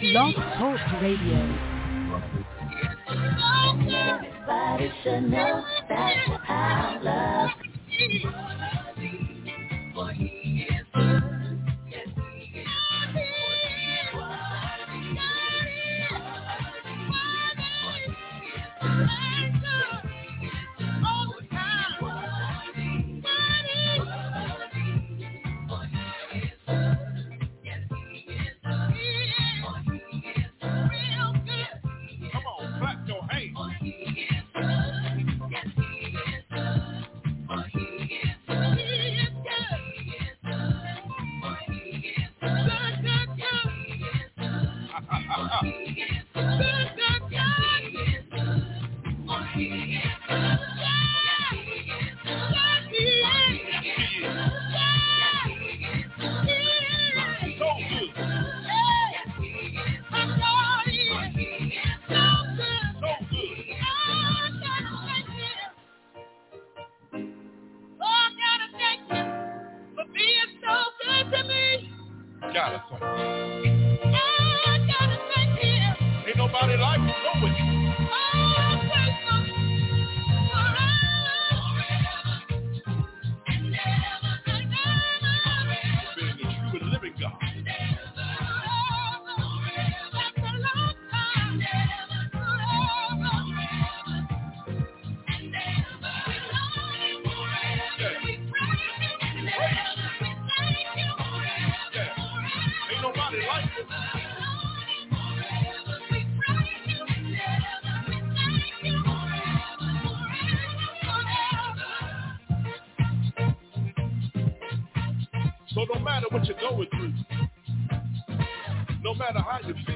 Blog Talk Radio. Everybody should know love Rise up.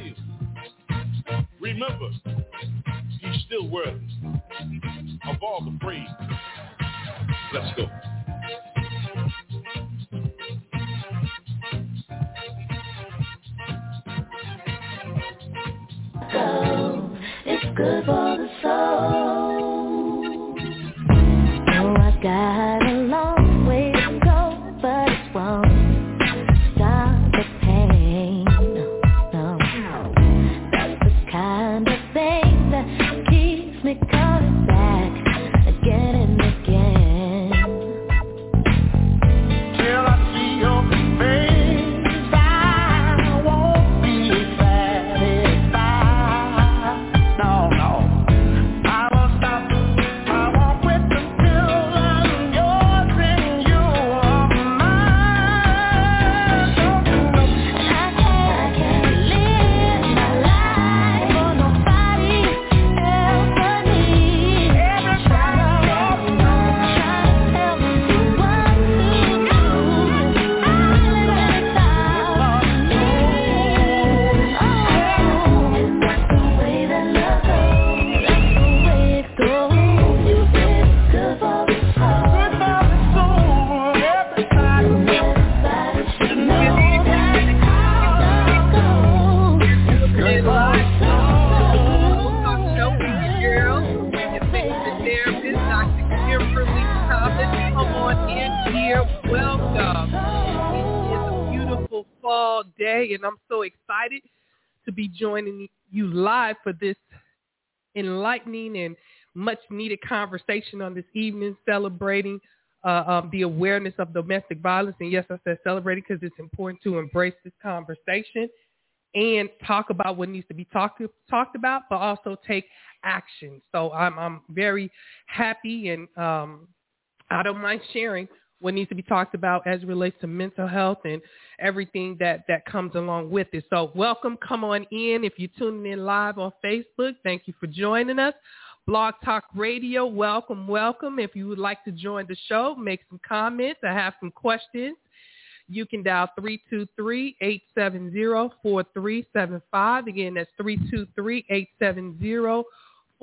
For this enlightening and much needed conversation on this evening celebrating uh, um, the awareness of domestic violence. And yes, I said celebrating because it's important to embrace this conversation and talk about what needs to be talked talked about, but also take action. So I'm I'm very happy and um, I don't mind sharing what needs to be talked about as it relates to mental health and everything that that comes along with it. So welcome, come on in. If you're tuning in live on Facebook, thank you for joining us. Blog Talk Radio, welcome, welcome. If you would like to join the show, make some comments. I have some questions. You can dial 323-870-4375. Again, that's 323-870-4375.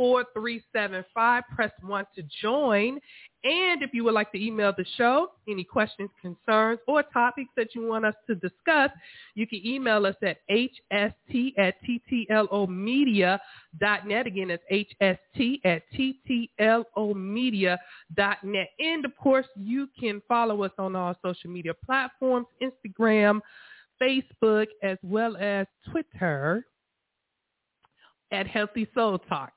4375. Press 1 to join. And if you would like to email the show, any questions, concerns, or topics that you want us to discuss, you can email us at hst at ttlomedia.net. Again, that's hst at ttlomedia.net. And of course, you can follow us on all social media platforms, Instagram, Facebook, as well as Twitter. at Healthy Soul Talk.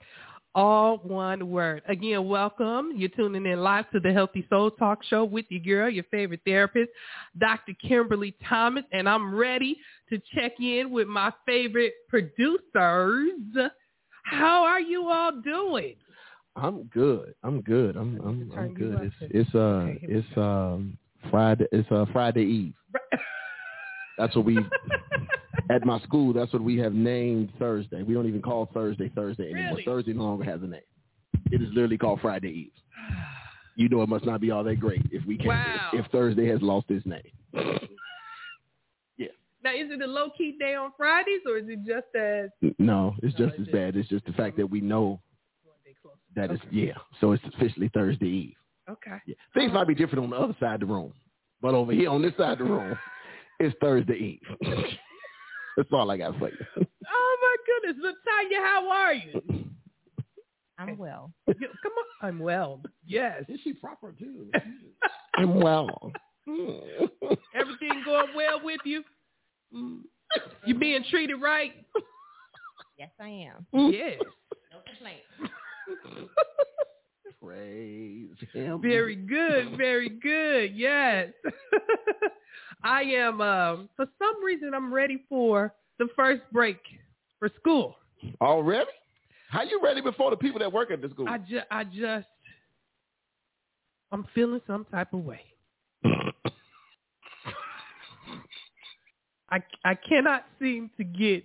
All one word. Again, welcome. You're tuning in live to the Healthy Soul Talk show with your girl, your favorite therapist, Dr. Kimberly Thomas, and I'm ready to check in with my favorite producers. How are you all doing? I'm good. I'm good. I'm I'm, I'm good. It's it's uh Okay, here we it's um Friday it's uh Friday Eve. That's what we at my school. That's what we have named Thursday. We don't even call Thursday Thursday anymore. Really? Thursday no longer has a name. It is literally called Friday Eve. You know it must not be all that great if we can Wow. if Thursday has lost its name. Yeah. Now, is it a low-key day on Fridays, or is it just as No, it's No, just as bad. It's just the fact that we know that it's Okay. yeah. So it's officially Thursday Eve. Okay. Yeah. Things might be different on the other side of the room, but over here on this side of the room, it's Thursday Eve. That's all I got for you. Oh my goodness, Latanya, how are you? I'm well. You- Come on, I'm well. Yes. Is she proper too? I'm well. Everything going well with you? Mm. You being treated right? Yes, I am. Yes. No complaints. Praise him. Very good, very good. Yes. I am um for some reason I'm ready for the first break for school. Already? How you ready before the people that work at the school? I just I just I'm feeling some type of way. I I cannot seem to get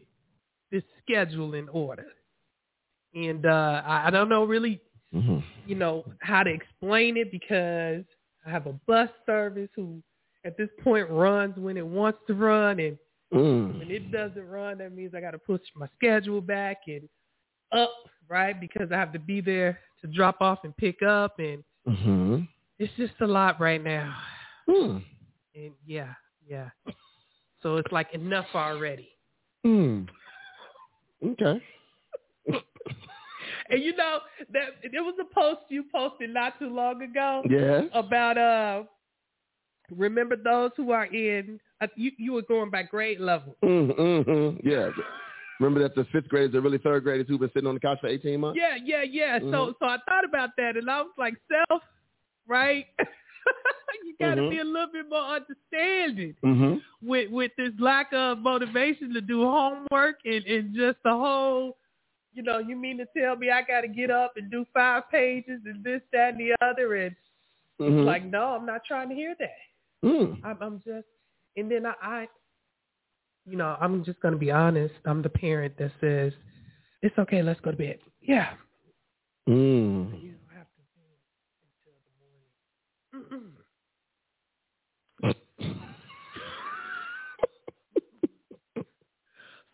this schedule in order. And uh I, I don't know really, hmm you know, how to explain it because I have a bus service who at this point runs when it wants to run and Mm. when it doesn't run that means I gotta push my schedule back and up, right? Because I have to be there to drop off and pick up and hmm it's just a lot right now. Mm. And yeah, yeah. So it's like enough already. Mm. Okay. And you know that there was a post you posted not too long ago Yes. about uh remember those who are in uh, you you were going by grade level. Mm, mm-hmm. Yeah. Remember that the fifth graders are really third graders who've been sitting on the couch for 18 months? Yeah, yeah, yeah. So Mhm. so I thought about that and I was like self, right? you got to Mhm. be a little bit more understanding Mm-hmm. with with this lack of motivation to do homework and and just the whole you know, you mean to tell me I got to get up and do five pages and this, that, and the other, and Mm-hmm. like, no, I'm not trying to hear that. mm. I'm, I'm just, and then I, I, you know, I'm just going to be honest. I'm the parent that says, it's okay, let's go to bed. Yeah. Mm. You don't have to do until the morning. Mm-mm.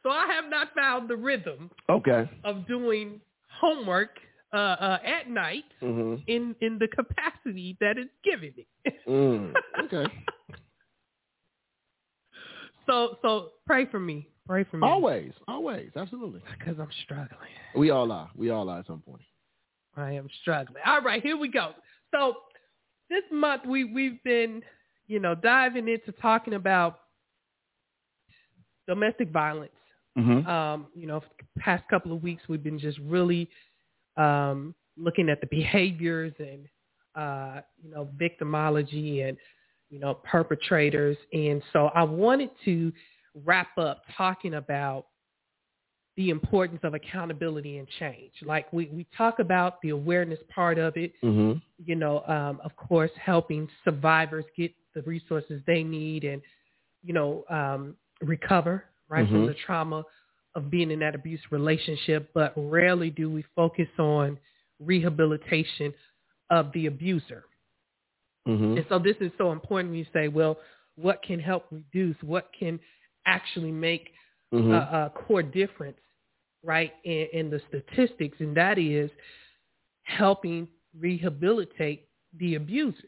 So I have not found the rhythm Okay. of doing homework uh, uh, at night Mm-hmm. in, in the capacity that it's giving me. Mm. Okay. so so pray for me. Pray for me. Always. Always. Absolutely. Because I'm struggling. We all are. We all are at some point. I am struggling. All right, here we go. So this month we we've been, you know, diving into talking about domestic violence. Mm-hmm. Um, you know, past couple of weeks we've been just really um, looking at the behaviors and uh, you know victimology and you know perpetrators, and so I wanted to wrap up talking about the importance of accountability and change. Like we, we talk about the awareness part of it, Mm-hmm. you know, um, of course, helping survivors get the resources they need and, you know, um, recover, right, from Mhm. the trauma of being in that abuse relationship. But rarely do we focus on rehabilitation of the abuser. Mm-hmm. And so this is so important when you say, well, what can help reduce? What can actually make Mm-hmm. a, a core difference, right, in, in the statistics, and that is helping rehabilitate the abusers.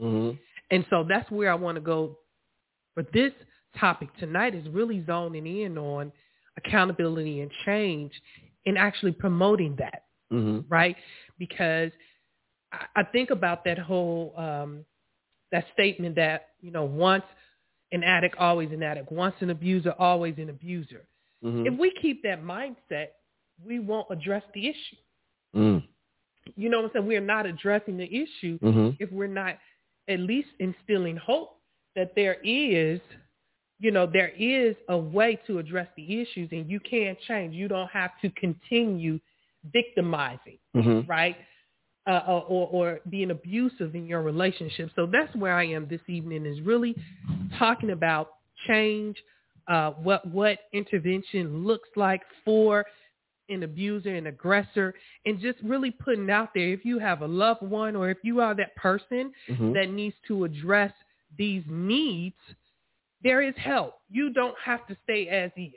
Mm-hmm. And so that's where I want to go for this topic tonight is really zoning in on accountability and change and actually promoting that, Mm-hmm. right? Because I, I think about that whole um, that statement that you know once an addict, always an addict. Once an abuser, always an abuser. Mm-hmm. If we keep that mindset, we won't address the issue. Mm. You know what I'm saying? We're not addressing the issue hmm if we're not at least instilling hope that there is, you know, there is a way to address the issues and you can change. You don't have to continue victimizing, hmm right? Uh, or, or, or being abusive in your relationship. So that's where I am this evening is really talking about change, uh, what, what intervention looks like for an abuser, an aggressor, and just really putting out there if you have a loved one or if you are that person hmm that needs to address these needs, there is help. You don't have to stay as is,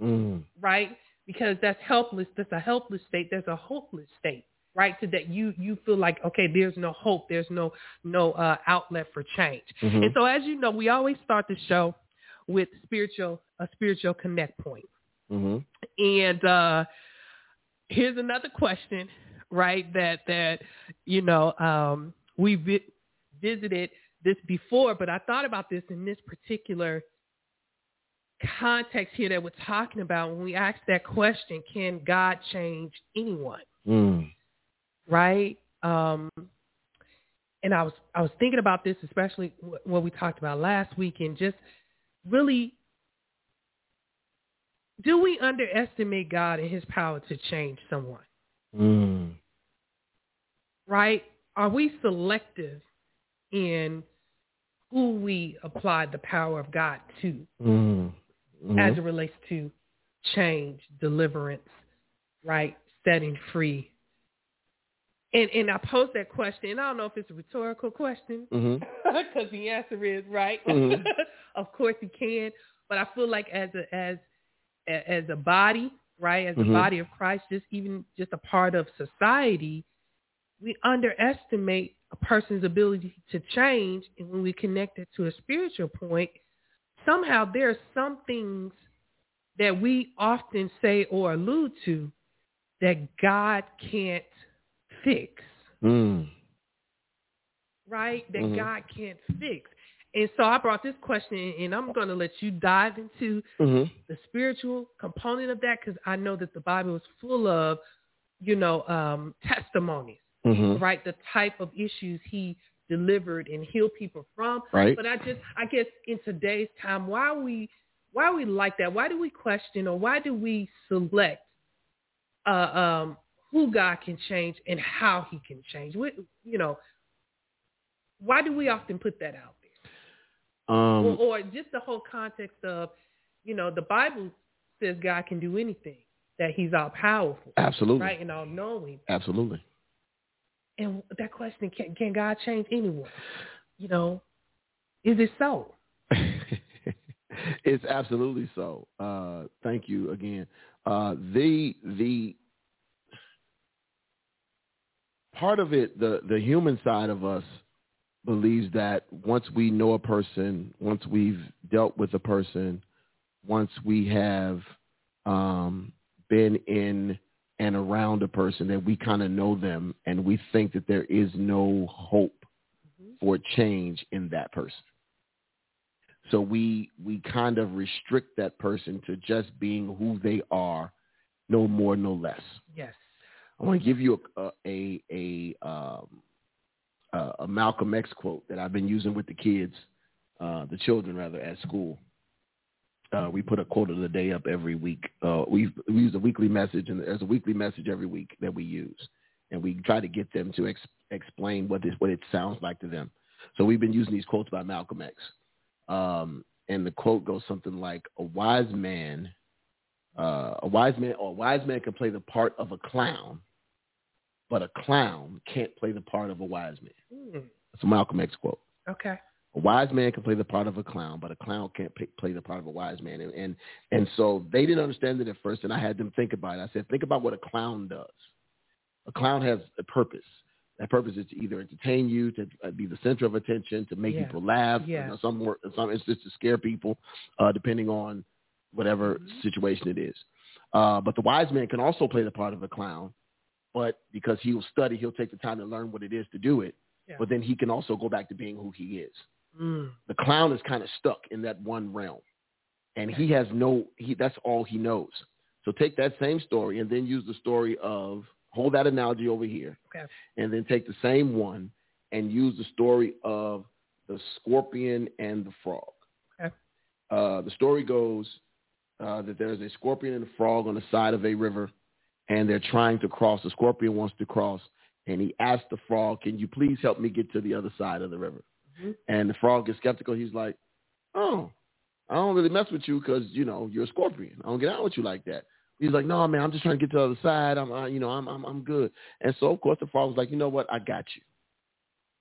Mm. right? Because that's helpless. That's a helpless state. That's a hopeless state, right? So that you you feel like okay, there's no hope. There's no no uh, outlet for change. Mhm. And so, as you know, we always start the show with spiritual a spiritual connect point. hmm And uh, here's another question, right? That that you know um, we vi- visited this before, but I thought about this in this particular context here that we're talking about when we ask that question: Can God change anyone? Mm. Right? Um, and I was I was thinking about this, especially wh- what we talked about last week, and just really do we underestimate God and his power to change someone? Mm. Right? Are we selective in who we apply the power of God to Mm. Mhm. as it relates to change, deliverance, right? Setting free. And and I pose that question, and I don't know if it's a rhetorical question, because the answer is right. Mhm. of course he can, but I feel like as a as a- as a body, right, as a Mhm. body of Christ, just even just a part of society, we underestimate a person's ability to change, and when we connect it to a spiritual point, somehow there are some things that we often say or allude to that God can't fix Mm. right? That Mhm. God can't fix. And so I brought this question, and I'm going to let you dive into Mhm. the spiritual component of that because I know that the Bible is full of, you know, um, testimonies, Mhm. right? The type of issues he delivered and healed people from. Right. But I just, I guess, in today's time, why are we, why are we like that? Why do we question or why do we select uh, um, who God can change and how He can change? What, you know, why do we often put that out there? Um. or, or just the whole context of, you know, the Bible says God can do anything, that He's all powerful, absolutely. right, and all knowing. Absolutely. And that question, can, can God change anyone? You know, is it so? it's absolutely so. Uh, thank you again. Uh, the the part of it, the the human side of us believes that once we know a person, once we've dealt with a person, once we have um, been in and around a person, that we kind of know them, and we think that there is no hope for change in that person. So we we kind of restrict that person to just being who they are, no more, no less. Yes. I want to give you a a a, um, a a Malcolm X quote that I've been using with the kids, uh, the children rather, at school. Uh, we put a quote of the day up every week. Uh, we we use a weekly message, and there's a weekly message every week that we use, and we try to get them to ex- explain what this what it sounds like to them. So we've been using these quotes by Malcolm X, um, and the quote goes something like, "A wise man, uh, a wise man, or a wise man can play the part of a clown, but a clown can't play the part of a wise man." Mm, That's a Malcolm X quote. okay. A wise man can play the part of a clown, but a clown can't p- play the part of a wise man. And, and and so they didn't understand it at first, and I had them think about it. I said, think about what a clown does. A clown has a purpose. That purpose is to either entertain you, to uh, be the center of attention, to make Yeah. people laugh. Yeah. You know, some more, some it's just to scare people, uh, depending on whatever Mhm. situation it is. Uh, but the wise man can also play the part of a clown, but because he will study, he'll take the time to learn what it is to do it. Yeah. But then he can also go back to being who he is Mm, the clown is kind of stuck in that one realm and he has no he that's all he knows So take that same story and then use the story of hold that analogy over here, Okay. and then take the same one and use the story of the scorpion and the frog. Okay. Uh, the story goes uh, that there's a scorpion and a frog on the side of a river, and they're trying to cross. The scorpion wants to cross, and he asks the frog, "Can you please help me get to the other side of the river?" And the frog is skeptical. He's like, "Oh, I don't really mess with you because you know you're a scorpion. I don't get out with you like that." He's like, "No, man, I'm just trying to get to the other side. I'm, uh, you know, I'm, I'm, I'm good." And so of course the frog was like, "You know what? I got you."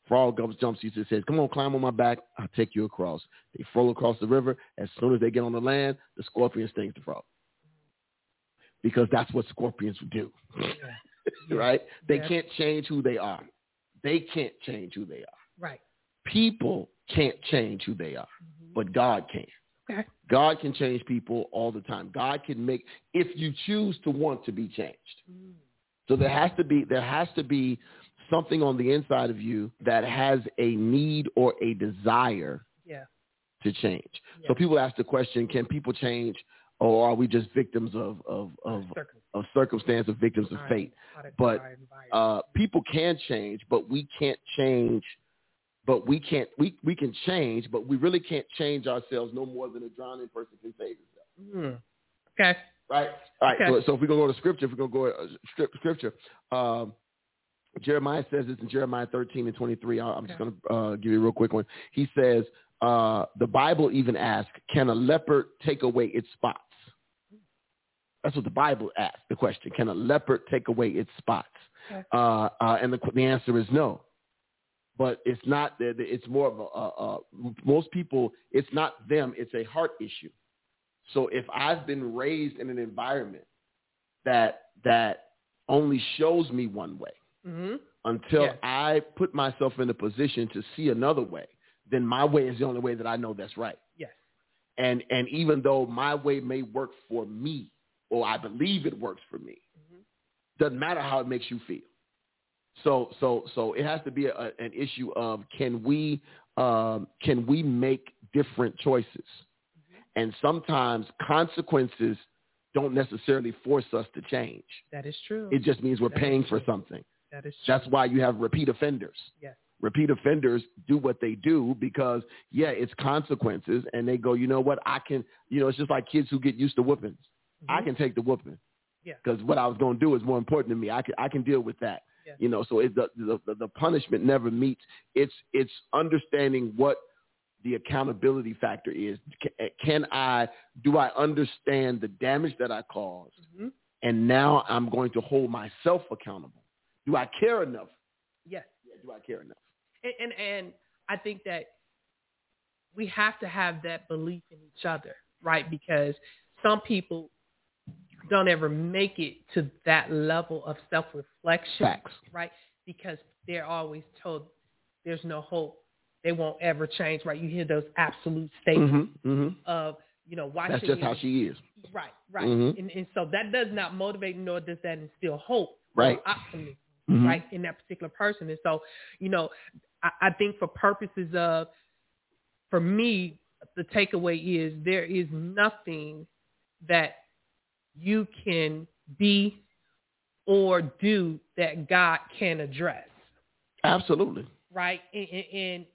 Frog jumps, jumps. He says, "Come on, climb on my back. I'll take you across." They float across the river. As soon as they get on the land, the scorpion stings the frog because that's what scorpions do, right? They can't change who they are. They can't change who they are. Right. People can't change who they are, but God can. Okay. God can change people all the time. God can make if you choose to want to be changed. So there has to be there has to be something on the inside of you that has a need or a desire Yeah. to change. Yeah. So people ask the question, can people change or are we just victims of of of, Circum- of circumstance or victims of fate? But. Uh people can change, but we can't change but we can't we, we can change, but we really can't change ourselves no more than a drowning person can save himself. Mm. Okay. Right. All right. Okay. So, so if we're gonna go to scripture, if we're gonna go to uh, scripture, um, Jeremiah says this in Jeremiah 13 and 23. I- I'm just gonna uh, give you a real quick one. He says uh, the Bible even asks, "Can a leopard take away its spots?" That's what the Bible asks. The question: Can a leopard take away its spots? Okay. Uh, uh, and the, the answer is no. But it's not. that- It's more of a. Uh, uh, most people, it's not them. It's a heart issue. So if I've been raised in an environment that that only shows me one way hmm until Yes. I put myself in a position to see another way, then my way is the only way that I know that's right. Yes. And and even though my way may work for me, or I believe it works for me, doesn't matter how it makes you feel. So so so it has to be a, an issue of can we um, can we make different choices, and sometimes consequences don't necessarily force us to change. That is true. It just means we're That paying for something. that is true. That's why you have repeat offenders. Yes. Repeat offenders do what they do because yeah, it's consequences, and they go, you know what, I can, you know, it's just like kids who get used to whoopings. I Mhm. can take the whooping. Yeah. Because what I was going to do is more important to me. I can I can deal with that. Yeah. You know, so it, the, the the punishment never meets. It's it's understanding what the accountability factor is. Can, I do I understand the damage that I caused, Mhm. and now I'm going to hold myself accountable. Do I care enough? Yes. Yeah, do I care enough? And, and and I think that we have to have that belief in each other, right? Because some people don't ever make it to that level of self-reflection, Facts. right? Because they're always told there's no hope. They won't ever change, right? You hear those absolute statements Mm-hmm, mm-hmm. of, you know, why That's just how she is. Right, right. Mhm. And, and so that does not motivate nor does that instill hope Right. or optimism, Mhm. right, in that particular person. And so, you know, I, I think for purposes of, for me, the takeaway is there is nothing that you can be or do that God can address Absolutely. right? And, and,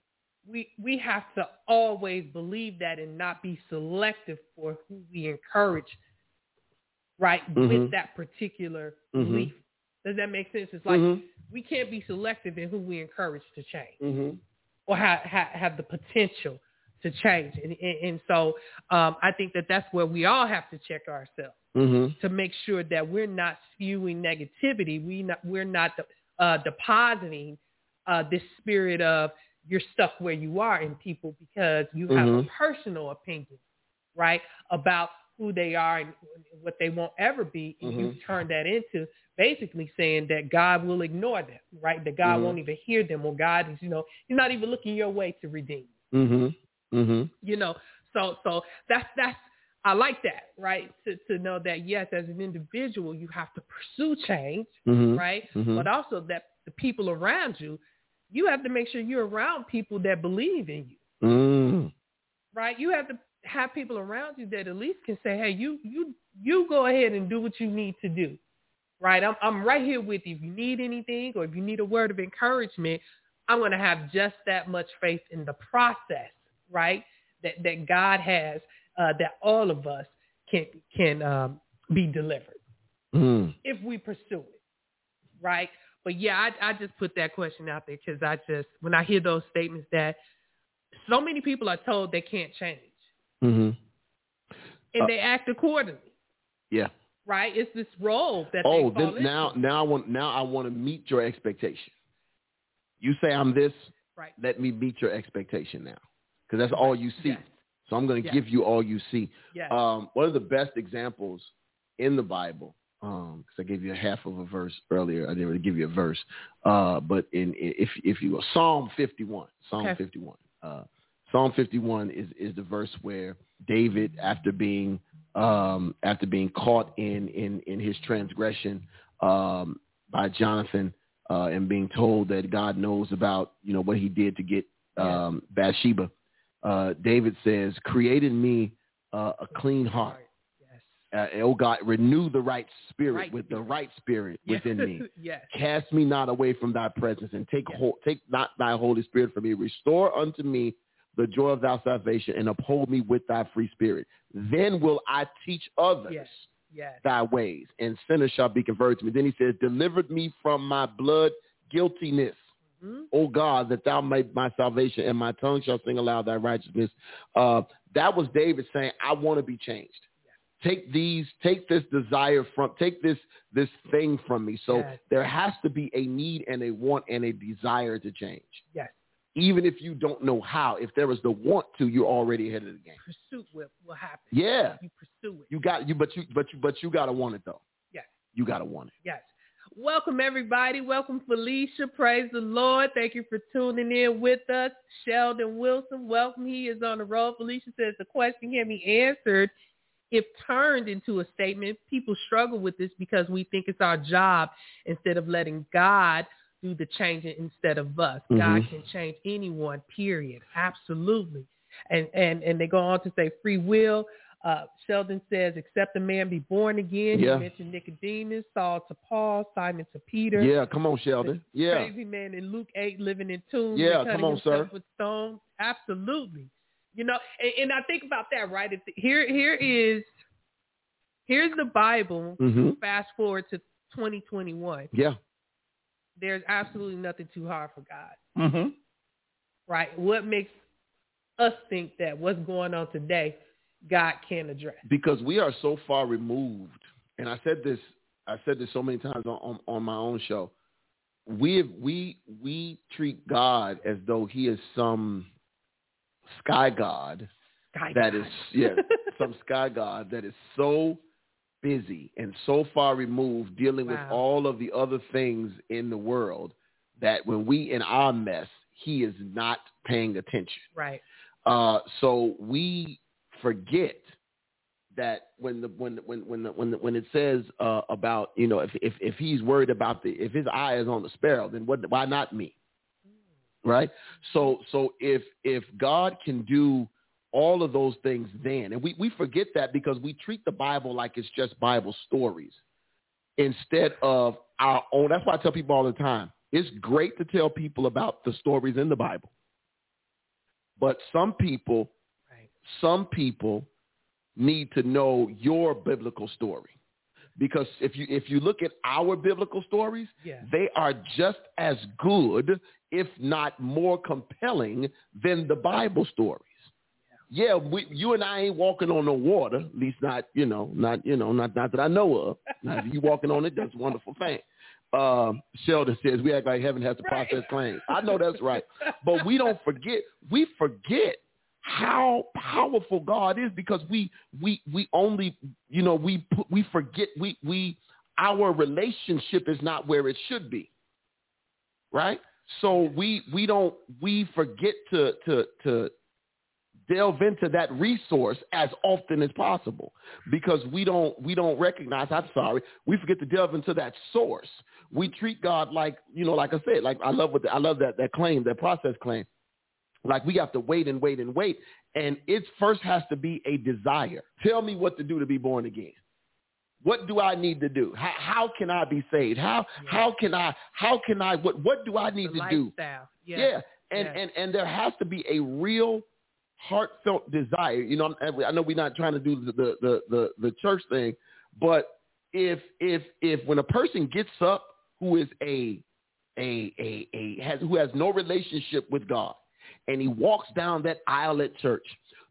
we we have to always believe that and not be selective for who we encourage, right? Mhm. With that particular Mhm. belief. Does that make sense? It's like Mhm. we can't be selective in who we encourage to change Mm-hmm. or have have, have the potential to change. And, and, and so um, I think that that's where we all have to check ourselves Mm-hmm. to make sure that we're not spewing negativity. We not we're not uh, depositing uh, this spirit of you're stuck where you are in people because you have a Mhm. personal opinion, right, about who they are and what they won't ever be, and you Mhm. turn that into basically saying that God will ignore them, right? That God Mhm. won't even hear them, or God is, you know, He's not even looking your way to redeem Mm-hmm. Mm-hmm. you know so so that's that's i like that right to to know that yes as an individual you have to pursue change Mm-hmm. right Mhm. but also that the people around you you have to make sure you're around people that believe in you Mm. right you have to have people around you that at least can say hey you you You go ahead and do what you need to do. Right? I'm I'm right here with you. If you need anything or if you need a word of encouragement, I'm going to have just that much faith in the process, right? That that God has uh, that all of us can can um, be delivered Mm. if we pursue it, right? But yeah, I, I just put that question out there because I just when I hear those statements that so many people are told they can't change hmm and Uh, they act accordingly, Yeah. right? It's this role that Oh, they then now now I want now I want to meet your expectation. You say I'm this, right? let me meet your expectation now, because that's all you see. Yes. So I'm going to Yes. give you all you see. Yes. Um, one of the best examples in the Bible, because I gave you a half of a verse earlier. I didn't really give you a verse, uh, but in, in if if you go Psalm 51, Psalm Okay. 51, uh, Psalm 51 is is the verse where David, after being um, after being caught in in in his transgression um, by Jonathan uh, and being told that God knows about you know what he did to get um, Bathsheba, uh, David says, "Create in me uh, a clean heart." Yes. uh, oh God, renew the right spirit Right with the right spirit within me. yes. Cast me not away from thy presence, and take Yes. hold, take not thy Holy Spirit from me. Restore unto me the joy of thy salvation, and uphold me with thy free spirit. Then will I teach others Yes. Yes. thy ways, and sinners shall be converted to me. Then he says, Delivered me from my blood guiltiness. Mhm. O God, that thou made my salvation, and my tongue shall sing aloud thy righteousness. Uh, that was David saying, I want to be changed. Take these, take this desire from, take this this thing from me. So Yes. there has to be a need and a want and a desire to change. Yes. Even if you don't know how, if there is the want to, you're already ahead of the game. Pursuit will, will happen. Yeah. You pursue it. You got you, but you but you but you gotta want it though. Yes. You gotta want it. Yes. Welcome everybody. Welcome Felicia. Praise the Lord. Thank you for tuning in with us. Sheldon Wilson, welcome. He is on the road. Felicia says the question can be answered if turned into a statement. People struggle with this because we think it's our job instead of letting God do the changing instead of us. God Mhm. can change anyone, period. Absolutely. And and and they go on to say free will. Uh, Sheldon says, except a man be born again. Yeah. He mentioned Nicodemus, Saul to Paul, Simon to Peter. Yeah, come on, Sheldon. Yeah. Crazy man in Luke 8 living in tombs. Yeah, come on, himself sir. With stone. Absolutely. You know, and, and I think about that, right? If- Here, here is, here's the Bible. hmm Fast forward to 2021. Yeah. There's absolutely nothing too hard for God, Mm-hmm. right? What makes us think that what's going on today, God can address? Because we are so far removed, and I said this, I said this so many times on, on, on my own show. We we we treat God as though He is some sky god God, that God. is yeah some sky god that is so busy and so far removed dealing with all of the other things in the world that when we in our mess he is not paying attention right. uh so we forget that when the when when when the, when the, when it says uh about you know if if if he's worried about the if his eye is on the sparrow then what why not me? Right? So so if if god can do all of those things then and we we forget that because we treat the bible like it's just bible stories instead of our own. That's why i tell people all the time it's great to tell people about the stories in the bible. But some people. Some people need to know your biblical story because if you if you look at our biblical stories Yeah. they are just as good if not more compelling than the bible stories yeah we, you and i ain't walking on no water at least not you know not you know not not that i know of now if you walking on it that's a wonderful thing um, Sheldon says we act like heaven has to process claims. I know that's right, but we don't forget. We forget how powerful God is because we we we only you know we put, we forget we we our relationship is not where it should be, right? So we we don't we forget to to to delve into that resource as often as possible because we don't we don't recognize i'm sorry we forget to delve into that source. We treat god like you know like i said like i love what the, i love that that claim that process claim like we have to wait and wait and wait and it first has to be a desire tell me what to do to be born again What do I need to do? How, how can I be saved? How how can I how can I what what do I need The to do? lifestyle. Yeah, and yes. and and there has to be a real heartfelt desire. You know, I know we're not trying to do the the the the, the church thing, but if if if when a person gets up who is a a a a has who has no relationship with God and he walks down that aisle at church,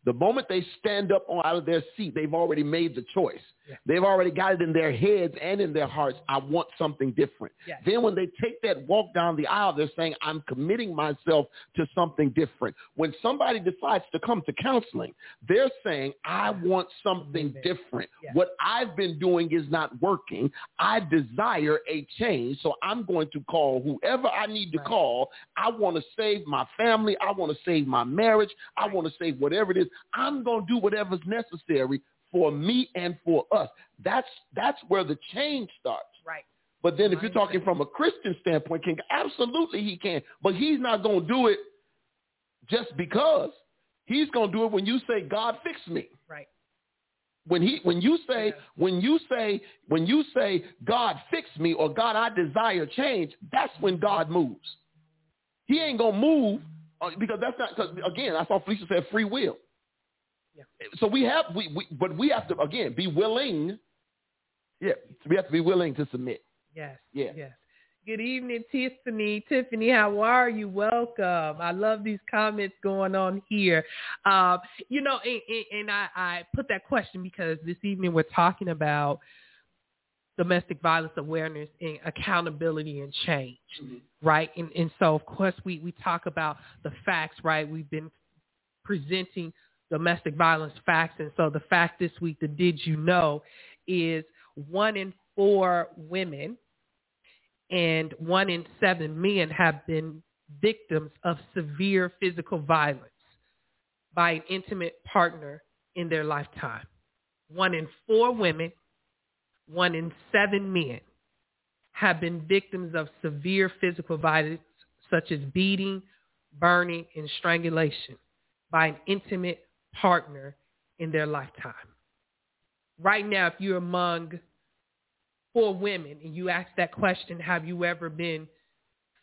the moment they stand up out of their seat, they've already made the choice. Yeah. They've already got it in their heads and in their hearts. I want something different. Then when they take that walk down the aisle, they're saying, I'm committing myself to something different. When somebody decides to come to counseling, they're saying, I want something different. What I've been doing is not working. I desire a change. So I'm going to call whoever I need to Right. call. I want to save my family. I want to save my marriage. I Right. want to save whatever it is. I'm going to do whatever's necessary for me and for us. That's that's where the change starts. right. But then if you're talking from a Christian standpoint, can absolutely he can. But he's not going to do it just because. He's going to do it when you say, God, fix me. Right. When he when you say Yes. when you say when you say God fix me or God I desire change, that's when God moves. He ain't gonna move uh, because that's not because again I saw Felicia said free will. Yeah. So we have we, we but we have to again be willing. Yeah, we have to be willing to submit. Yes. Yeah. Yes. Good evening, Tiffany. Tiffany, how are you? Welcome. I love these comments going on here. Um, you know, and, and, and I, I put that question because this evening we're talking about domestic violence awareness and accountability and change, right? And, and so, of course, we, we talk about the facts, right? We've been presenting domestic violence facts. And so the fact this week, the did you know, is one in four women and one in seven men have been victims of severe physical violence by an intimate partner in their lifetime. One in four women, one in seven men have been victims of severe physical violence such as beating, burning, and strangulation by an intimate partner in their lifetime. Right now, if you're among four women and you ask that question, have you ever been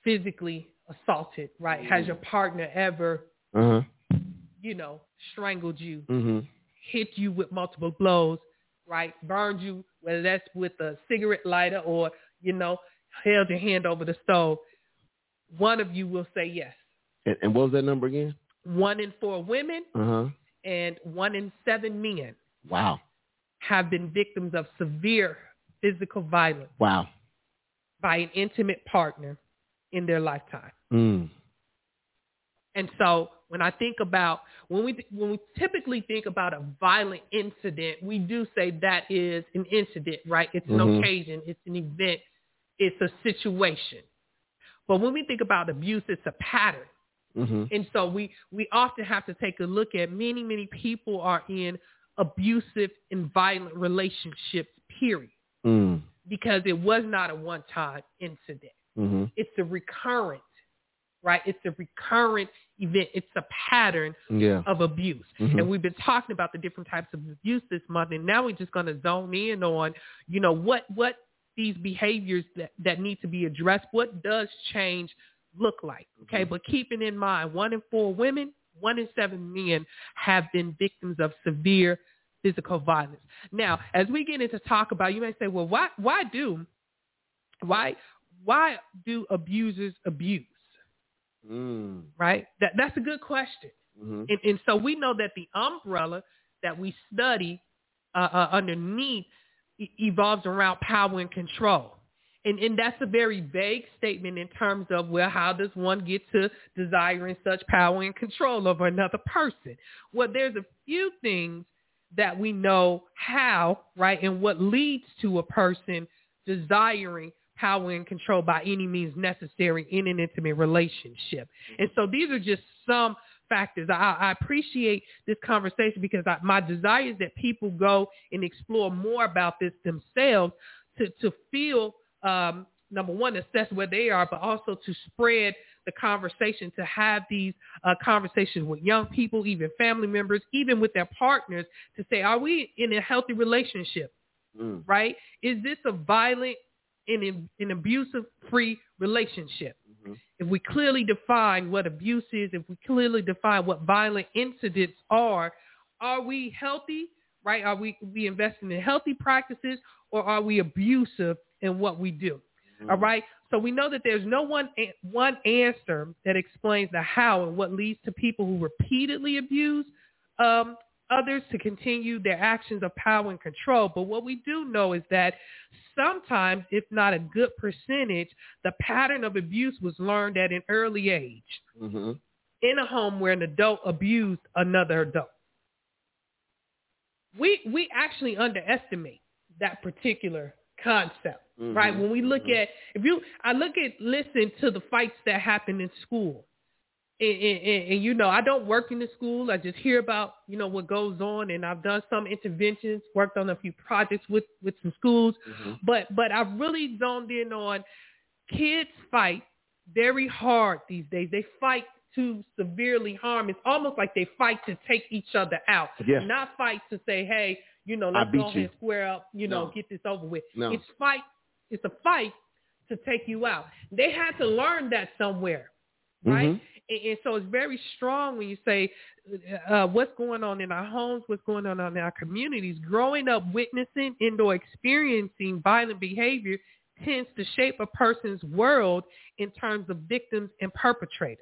physically assaulted, right? Has your partner ever, Uh huh. you know, strangled you, Mm-hmm. hit you with multiple blows, right? Burned you, whether that's with a cigarette lighter or, you know, held your hand over the stove. One of you will say yes. And, and what was that number again? One in four women Uh huh. And one in seven men Wow. have been victims of severe physical violence Wow. by an intimate partner in their lifetime. Mm. And so when I think about when we when we typically think about a violent incident, we do say that is an incident, right? It's an Mhm. occasion, it's an event, it's a situation. But when we think about abuse, it's a pattern. Mm-hmm. And so we we often have to take a look at many many people are in abusive and violent relationships period Mm. because it was not a one time incident. Mm-hmm. It's a recurrent, right? It's a recurrent event. It's a pattern Yeah. of abuse. Mhm. And we've been talking about the different types of abuse this month, and now we're just going to zone in on, you know, what what these behaviors that, that need to be addressed. What does change look like? Okay, but keeping in mind, one in four women, one in seven men have been victims of severe physical violence. Now, as we get into talk about, you may say, well, why why do why why do abusers abuse? Mm. Right? That that's a good question. Mm-hmm. And, and so we know that the umbrella that we study uh, uh, underneath evolves around power and control. And, and that's a very vague statement in terms of, well, how does one get to desiring such power and control over another person? Well, there's a few things that we know how, right, and what leads to a person desiring power and control by any means necessary in an intimate relationship. And so these are just some factors. I, I appreciate this conversation because I, my desire is that people go and explore more about this themselves to, to feel, um, number one, assess where they are, but also to spread the conversation, to have these uh, conversations with young people, even family members, even with their partners, to say, are we in a healthy relationship? Mm. right? Is this a violent and an abusive free relationship? Mhm. If we clearly define what abuse is, if we clearly define what violent incidents are, are we healthy, right? Are we, we investing in healthy practices or are we abusive in what we do? All right. So we know that there's no one one answer that explains the how and what leads to people who repeatedly abuse um, others to continue their actions of power and control. But what we do know is that sometimes, if not a good percentage, the pattern of abuse was learned at an early age Mhm. in a home where an adult abused another adult. We we actually underestimate that particular concept, right? Mhm. When we look Mhm. at if you I look at listen to the fights that happen in school. And, and, and, and, you know, I don't work in the school. I just hear about, you know, what goes on and I've done some interventions, worked on a few projects with, with some schools. Mhm. But but I've really zoned in on kids fight very hard these days. They fight to severely harm. It's almost like they fight to take each other out. Yeah. Not fight to say, hey, you know, let's go ahead and square up, you know, No. get this over with. No. It's fight. It's a fight to take you out. They had to learn that somewhere, right? Mhm. And, and so it's very strong when you say uh, what's going on in our homes, what's going on in our communities. Growing up witnessing and or experiencing violent behavior tends to shape a person's world in terms of victims and perpetrators.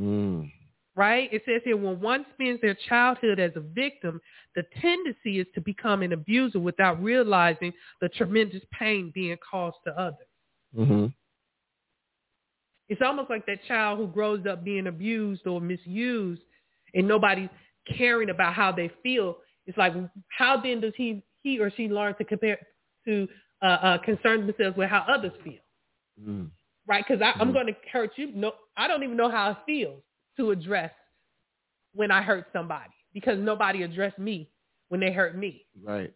Mm. Right? It says here when one spends their childhood as a victim, the tendency is to become an abuser without realizing the tremendous pain being caused to others. Mhm. It's almost like that child who grows up being abused or misused and nobody's caring about how they feel. It's like, how then does he, he or she learn to compare, to uh, uh, concern themselves with how others feel? Mm. Right? Because I'm Mhm. going to hurt you. No, I don't even know how it feels to address when I hurt somebody because nobody addressed me when they hurt me. Right.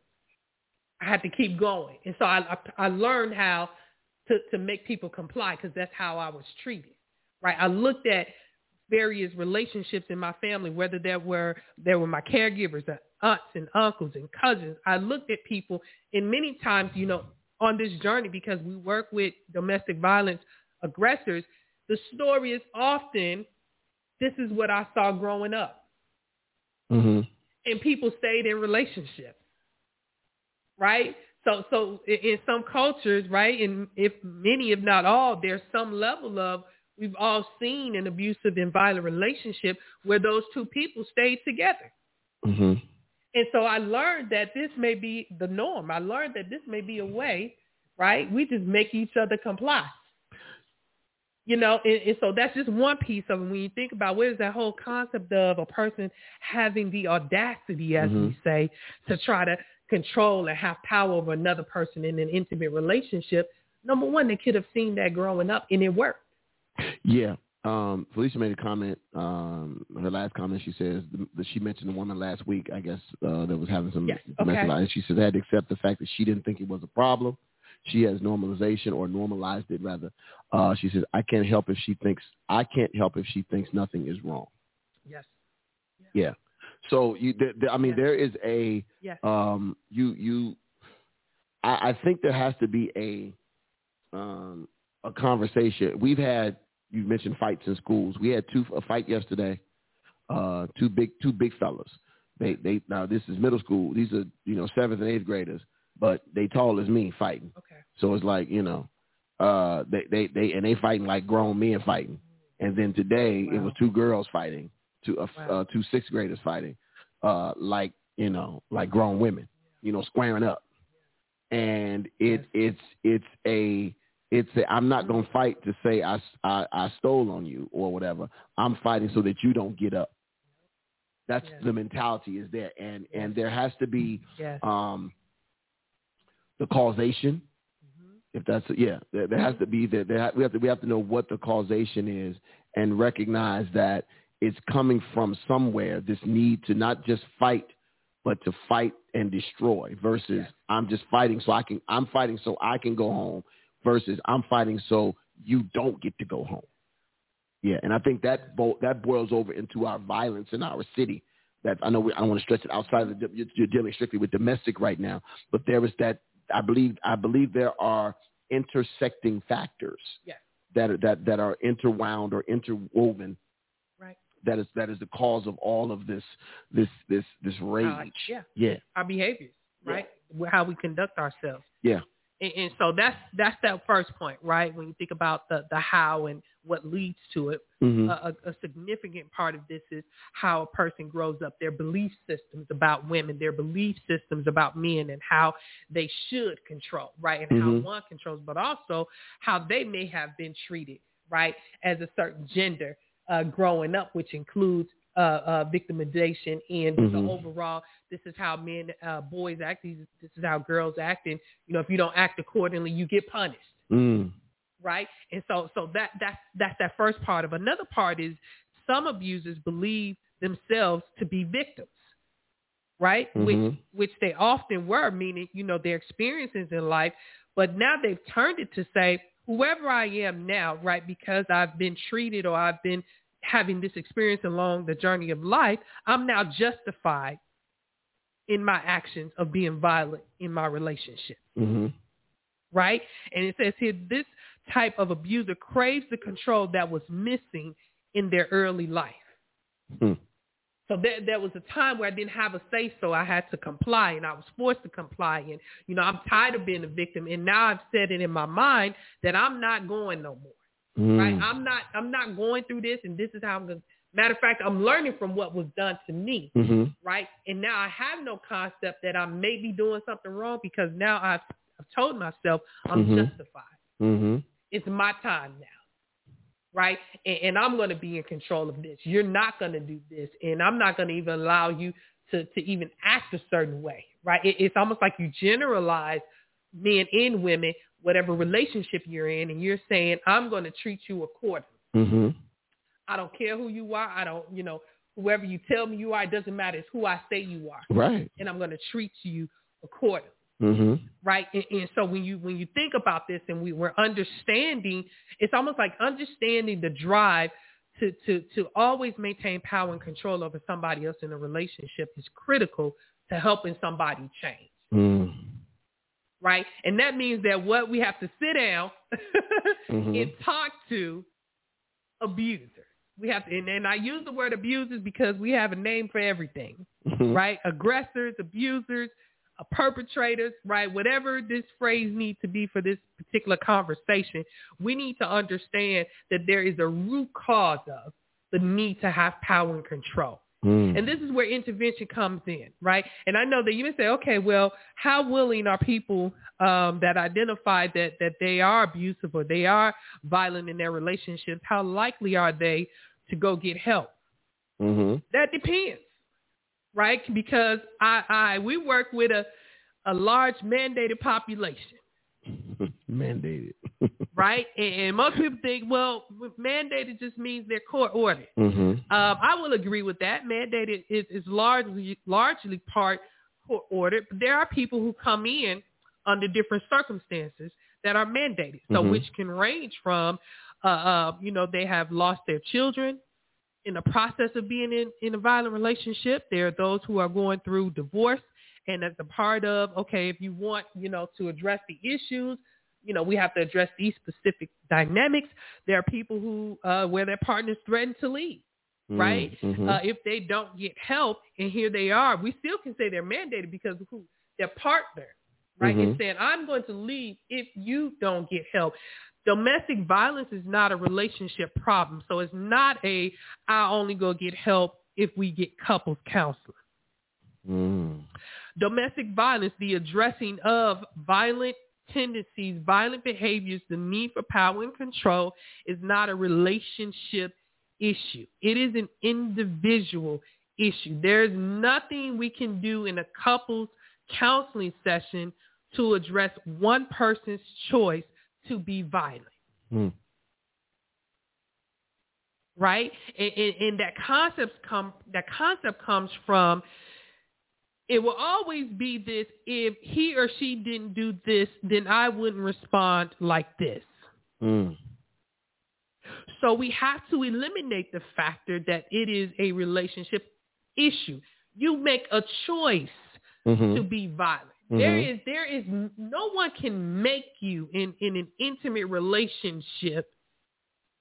I had to keep going. And so I, I, I learned how to, to make people comply because that's how I was treated, right? I looked at various relationships in my family, whether there were, there were my caregivers, uh, aunts and uncles and cousins. I looked at people and many times, you know, on this journey because we work with domestic violence aggressors, the story is often, this is what I saw growing up Mhm. and people stayed in relationships, right? So, so in some cultures, right, and if many, if not all, there's some level of we've all seen an abusive and violent relationship where those two people stayed together. Mhm. And so I learned that this may be the norm. I learned that this may be a way, right? We just make each other comply. You know, and, and so that's just one piece of it. When you think about what is that whole concept of a person having the audacity, as we Mhm. say, to try to control and have power over another person in an intimate relationship. Number one, they could have seen that growing up and it worked. Yeah. Um, Felicia made a comment. Um, her last comment, she says that she mentioned a woman last week, I guess, uh, that was having some Yes, domestic okay. violence. She said they had to accept the fact that she didn't think it was a problem. She has normalization or normalized it rather. Uh, she says, I can't help if she thinks I can't help if she thinks nothing is wrong. Yes. Yeah. So you, there, there- I mean, Yes. there is a Yes. um, you you. I, I think there has to be a um, a conversation. We've had you mentioned fights in schools. We had two a fight yesterday. Uh, two big two big fellas. They they now this is middle school. These are you know seventh and eighth graders, but they tall as me fighting. Okay. So it's like you know, uh, they they they and they fighting like grown men fighting. And then today it was two girls fighting, two uh, Wow. uh, two sixth graders fighting, uh, like you know like grown women, you know squaring up. And it Yes. it's it's a it's a, I'm not gonna fight to say I, I I stole on you or whatever. I'm fighting so that you don't get up. That's Yes. the mentality is there, and and there has to be Yes. um, the causation. Mm-hmm. If that's yeah, there, there has to be that there we have to we have to know what the causation is and recognize that it's coming from somewhere. This need to not just fight, but to fight and destroy. Versus. I'm just fighting so I can I'm fighting so I can go home. Versus I'm fighting so you don't get to go home. Yeah, and I think that bo- that boils over into our violence in our city. That I know we, I don't want to stretch it outside of the you're, you're dealing strictly with domestic right now, but there is that I believe I believe there are intersecting factors Yes. that are, that that are interwound or interwoven. Right. That is that is the cause of all of this this this this rage. Uh, yeah. yeah. Our behaviors, Yeah. right? How we conduct ourselves. Yeah. And, and so that's that's that first point, right? When you think about the the how and what leads to it, Mhm. a, a significant part of this is how a person grows up, their belief systems about women, their belief systems about men, and how they should control, right? And Mhm. how one controls, but also how they may have been treated, right, as a certain gender uh, growing up, which includes uh, uh, victimization and the Mhm. overall. This is how men, uh, boys act. These, this is how girls act, and you know, if you don't act accordingly, you get punished Mm. Right? And so so that that's that's that first part of another part is some abusers believe themselves to be victims, right? Which Mhm. which they often were, meaning you know their experiences in life, but now they've turned it to say whoever I am now, right? Because I've been treated or I've been having this experience along the journey of life, I'm now justified in my actions of being violent in my relationship Mhm. right? And it says here, this type of abuser craves the control that was missing in their early life. Hmm. So there, there was a time where I didn't have a say, so I had to comply, and I was forced to comply. And you know, I'm tired of being a victim, and now I've said it in my mind that I'm not going no more. Mm. Right? I'm not. I'm not going through this, and this is how I'm going. to Matter of fact, I'm learning from what was done to me Mhm. right? And now I have no concept that I may be doing something wrong because now I've, I've told myself I'm Mhm. justified. Mhm. It's my time now, right? And, and I'm going to be in control of this. You're not going to do this, and I'm not going to even allow you to to even act a certain way, right? It, it's almost like you generalize men and women, whatever relationship you're in, and you're saying I'm going to treat you accordingly. Mhm. I don't care who you are. I don't, you know, whoever you tell me you are, it doesn't matter. It's who I say you are Right. and I'm going to treat you accordingly, Mhm. right? And, and so when you when you think about this and we were understanding, it's almost like understanding the drive to to to always maintain power and control over somebody else in a relationship is critical to helping somebody change, Mm. right? And that means that what we have to sit down Mhm. and talk to abusers. We have to, and, and I use the word abusers because we have a name for everything Mhm. right? Aggressors, abusers, perpetrators, right? Whatever this phrase needs to be for this particular conversation, we need to understand that there is a root cause of the need to have power and control. Mm. And this is where intervention comes in, right? And I know that you may say, okay, well, how willing are people um, that identify that, that they are abusive or they are violent in their relationships? How likely are they to go get help? Mhm. That depends, right? Because I, I we work with a, a large mandated population, Mandated. right? And, and most people think, well, mandated just means they're court ordered. Mhm. Um, I will agree with that. Mandated is, is largely largely part court ordered, but there are people who come in under different circumstances that are mandated. So Mhm. which can range from, uh, uh, you know, they have lost their children in the process of being in, in a violent relationship. There are those who are going through divorce and as a part of, okay, if you want, you know, to address the issues, you know, we have to address these specific dynamics. There are people who, uh, where their partners threaten to leave right? Mhm. Uh, if they don't get help, and here they are, we still can say they're mandated because who their partner, right, Mhm. saying, "I'm going to leave if you don't get help." Domestic violence is not a relationship problem, so it's not a I only go get help if we get couples counseling. Mm. Domestic violence, the addressing of violent tendencies, violent behaviors, the need for power and control is not a relationship issue. It is an individual issue. There's nothing we can do in a couples counseling session to address one person's choice to be violent Mm. right? And, and, and that concept come that concept comes from it will always be this if he or she didn't do this, then I wouldn't respond like this. Mm. So we have to eliminate the factor that it is a relationship issue. You make a choice to Mhm. be violent. There Mhm. is there is no one can make you in in an intimate relationship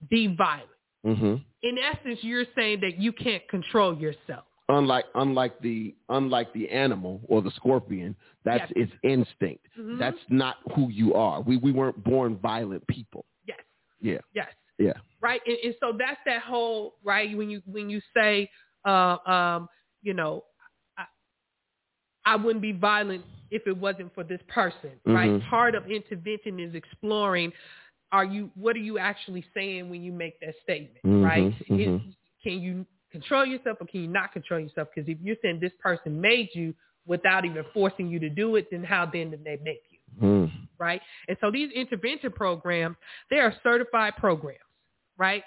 be violent. Mhm. In essence, you're saying that you can't control yourself. Unlike unlike the unlike the animal or the scorpion, that's Yes. its instinct. Mhm. That's not who you are. We we weren't born violent people. yes, Yeah. yes, Yeah. right. And, and so that's that whole right when you when you say, uh, um, you know, I, wouldn't be violent if it wasn't for this person, right? Mhm. Part of intervention is exploring. Are you? What are you actually saying when you make that statement, Mhm, right? Is- can you control yourself or can you not control yourself? Because if you're saying this person made you without even forcing you to do it, then how then did they make you? Mm. right? And so these intervention programs, they are certified programs, right?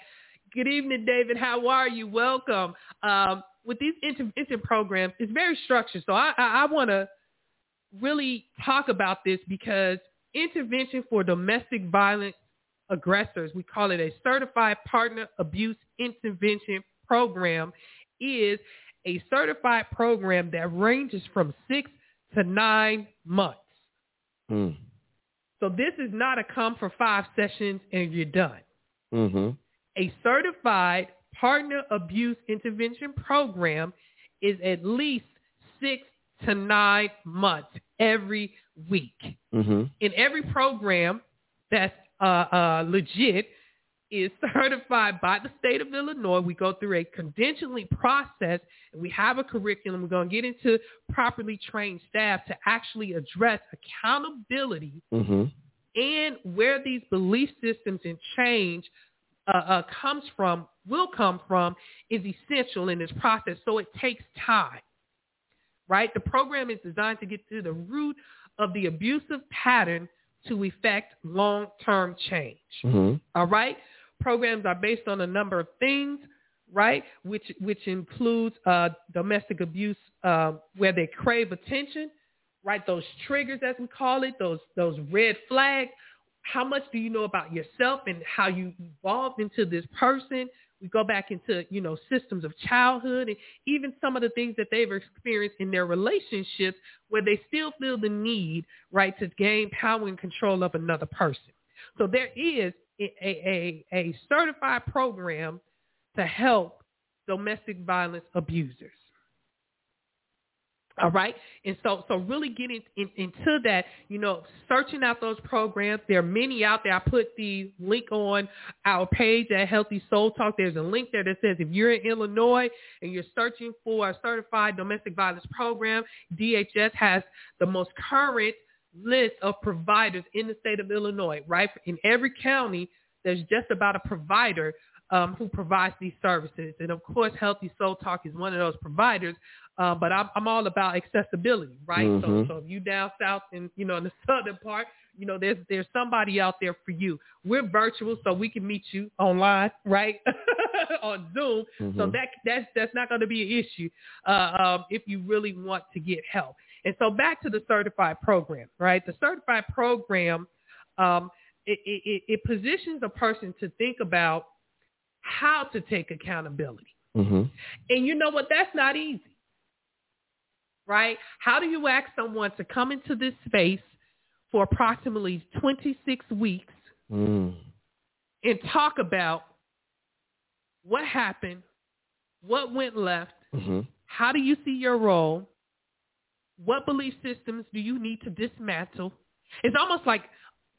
Good evening, David. How are you? Welcome. Um, with these intervention programs, it's very structured. So I, I, I want to really talk about this because intervention for domestic violence aggressors, we call it a certified partner abuse intervention program, is a certified program that ranges from six to nine months. Mm. So this is not a come for five sessions and you're done. Mhm. A certified partner abuse intervention program is at least six to nine months every week. Mhm. In every program that's uh, uh, legit is certified by the state of Illinois. We go through a credentialing process and we have a curriculum. We're going to get into properly trained staff to actually address accountability Mhm. and where these belief systems and change uh, uh, comes from, will come from, is essential in this process. So it takes time, right? The program is designed to get to the root of the abusive pattern to effect long-term change. Mhm. All right. Programs are based on a number of things, right? Which which includes uh, domestic abuse, uh, where they crave attention, right? Those triggers, as we call it, those those red flags. How much do you know about yourself and how you evolved into this person? We go back into you know systems of childhood and even some of the things that they've experienced in their relationships, where they still feel the need, right, to gain power and control of another person. So there is a, a, a certified program to help domestic violence abusers. All right. And so, so really getting in, into that, you know, searching out those programs. There are many out there. I put the link on our page at Healthy Soul Talk. There's a link there that says if you're in Illinois and you're searching for a certified domestic violence program, DHS has the most current list of providers in the state of Illinois, right? In every county, there's just about a provider um, who provides these services. And of course, Healthy Soul Talk is one of those providers. Uh, but I'm, I'm all about accessibility, right? Mhm. So, so if you down south and you know in the southern part, you know there's there's somebody out there for you. We're virtual, so we can meet you online, right? On Zoom. So Mhm. that that's that's not going to be an issue uh, um, if you really want to get help. And so back to the certified program, right? The certified program um, it, it, it- it positions a person to think about how to take accountability. Mhm. And you know what? That's not easy. Right? How do you ask someone to come into this space for approximately 26 weeks Mm. and talk about what happened, what went left, Mhm. how do you see your role, what belief systems do you need to dismantle? It's almost like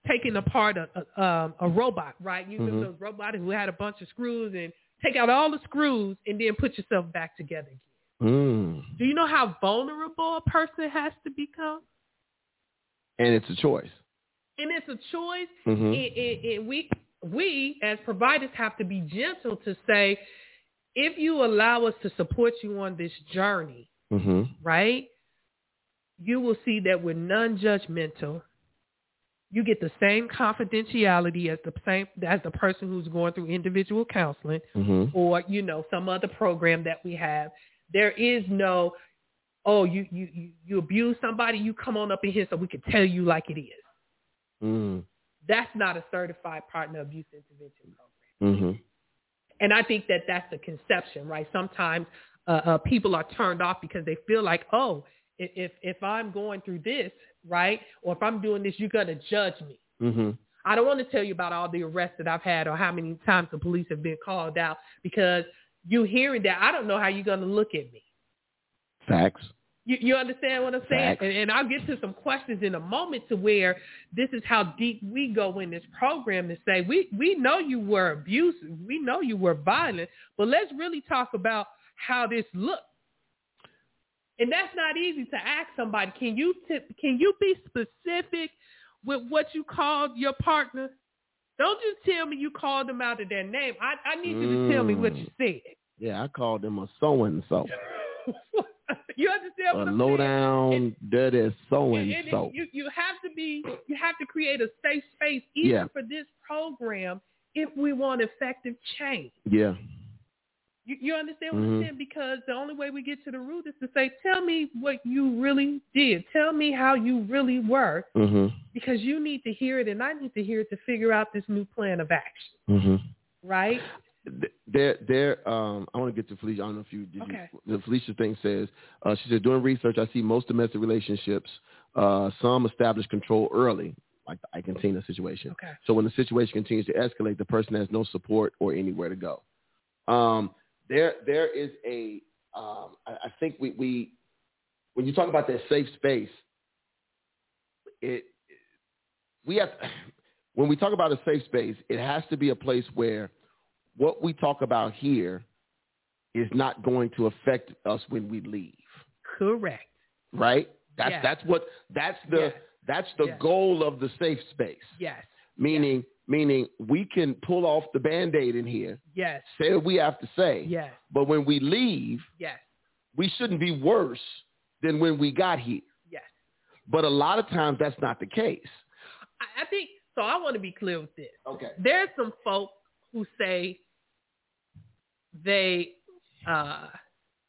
taking apart a, a, um, a robot, right? You know Mhm. those robots who had a bunch of screws and take out all the screws and then put yourself back together again. Mm. Do you know how vulnerable a person has to become? And it's a choice. And it's a choice. Mhm. And, and- and we, we as providers have to be gentle to say, if you allow us to support you on this journey, Mhm. right, you will see that we're non-judgmental. You get the same confidentiality as the same as the person who's going through individual counseling Mhm. or you know some other program that we have. There is no, oh, you you you, you abuse somebody, you come on up in here so we can tell you like it is. Mm. That's not a certified partner abuse intervention program. Mhm. And I think that that's the conception, right? Sometimes uh, uh, people are turned off because they feel like, oh, if, if if I'm going through this, right? Or if I'm doing this, you're gonna judge me. hmm I don't want to tell you about all the arrests that I've had or how many times the police have been called out because you hearing that, I don't know how you're gonna look at me. Facts. You, you understand what I'm saying? Facts. And, and I'll get to some questions in a moment to where this is how deep we go in this program to say we we know you were abusive, we know you were violent, but let's really talk about how this looked. And that's not easy to ask somebody. Can you tip, can you be specific with what you called your partner? Don't just tell me you called them out of their name. I, I need you to tell me what you mm. said. Yeah, I called them a so and so, you understand a what I'm low saying? down, dirty so and And- and so. You you have to be you have to create a safe space even Yeah. for this program if we want effective change. Yeah. You, you understand what Mhm. I'm saying? Because the only way we get to the root is to say, tell me what you really did. Tell me how you really were, hmm because you need to hear it, and I need to hear it to figure out this new plan of action. hmm Right? There, there. Um, I want to get to Felicia. I don't know if you did. Okay. You, the Felicia thing says uh, she said doing research. I see most domestic relationships. Uh, some establish control early, like the Ike and Tina situation. Okay. So when the situation continues to escalate, the person has no support or anywhere to go. Um, there, there is a. Um, I, I think we, we, when you talk about that safe space, it, we have. When we talk about a safe space, it has to be a place where what we talk about here is not going to affect us when we leave. Correct. Right? That's Yes. that's what that's the Yes. that's the Yes. goal of the safe space. Yes. Meaning meaning we can pull off the band-aid in here, Yes. say what we have to say, Yes. but when we leave, Yes. we shouldn't be worse than when we got here. Yes. But a lot of times that's not the case. I, think so. I want to be clear with this. Okay. There's some folk who say they uh,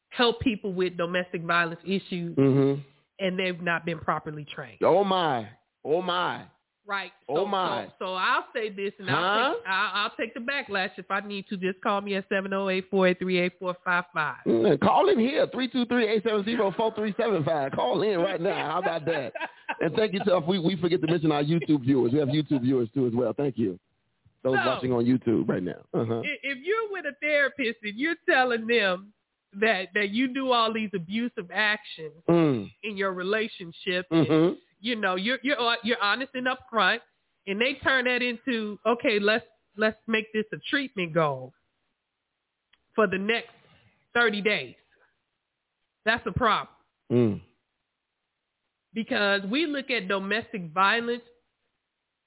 help people with domestic violence issues Mhm. and they've not been properly trained. Oh my. Oh my. Right. Oh, So, my. So, so I'll say this, and Huh? I'll, take, I'll, I'll take the backlash if I need to. Just call me at seven zero eight four eight three eight four five five. Mm, Call in here, 323-870-4375. Call in right now. How about that? And thank you to we, we forget to mention our YouTube viewers. We have YouTube viewers too as well. Thank you. Those So- watching on YouTube right now. Uh-huh. If if you're with a therapist and you're telling them that that you do all these abusive actions Mm. in your relationship, Mm-hmm. You know you're you're uh, you're honest and upfront, and they turn that into okay, let's let's make this a treatment goal for the next thirty days. That's a problem Mm. because we look at domestic violence,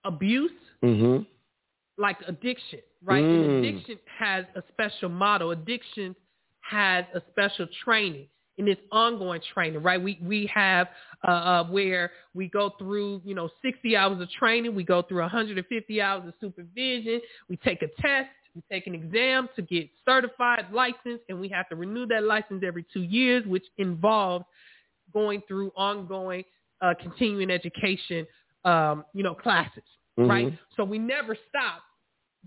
abuse Mm-hmm. like addiction, right? Mm. And addiction has a special model. Addiction has a special training. And it's ongoing training, right? We we have uh, uh, where we go through, you know, 60 hours of training. We go through 150 hours of supervision. We take a test. We take an exam to get certified, licensed, and we have to renew that license every two years, which involves going through ongoing uh, continuing education, um, you know, classes, right? Mhm. So we never stop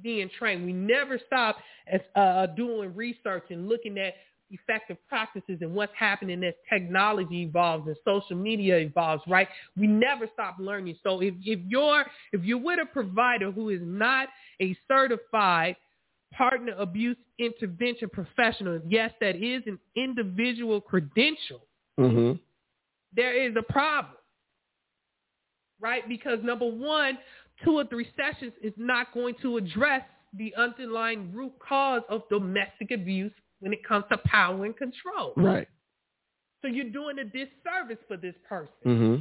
being trained. We never stop as uh, doing research and looking at effective practices and what's happening as technology evolves and social media evolves, right? We never stop learning. So if, if you're if you're with a provider who is not a certified partner abuse intervention professional, yes, that is an individual credential Mm-hmm. there is a problem, right? Because number one, two or three sessions is not going to address the underlying root cause of domestic abuse when it comes to power and control. Right. So you're doing a disservice for this person, Mm-hmm.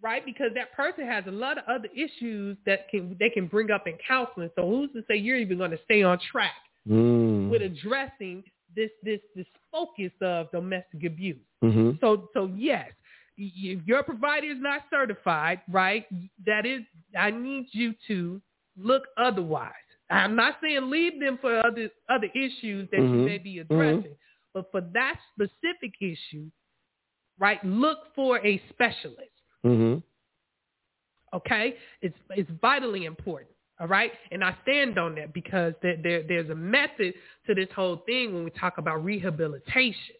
right? Because that person has a lot of other issues that can they can bring up in counseling. So who's to say you're even going to stay on track Mm. with addressing this this this focus of domestic abuse? Mm-hmm. So so yes, if your provider is not certified, right? That is, I need you to look otherwise. I'm not saying leave them for other other issues that you Mhm. may be addressing, but for that specific issue, right? Look for a specialist. Mm-hmm. Okay, it's it's vitally important. All right, and I stand on that because there, there there's a method to this whole thing when we talk about rehabilitation,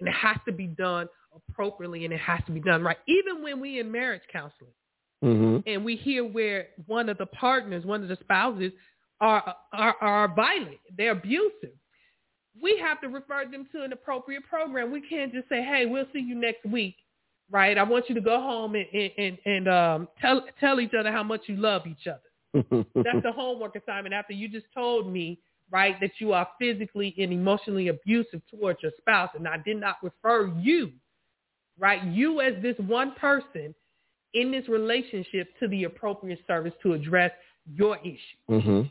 and it has to be done appropriately and it has to be done right. Even when we in marriage counseling hmm and we hear where one of the partners, one of the spouses are are, are violent, they're abusive. We have to refer them to an appropriate program. We can't just say, "Hey, we'll see you next week." Right? I want you to go home and and and, and um, tell tell each other how much you love each other. That's the homework assignment after you just told me, right, that you are physically and emotionally abusive towards your spouse and I did not refer you, right, you as this one person in this relationship to the appropriate service to address your issue. hmm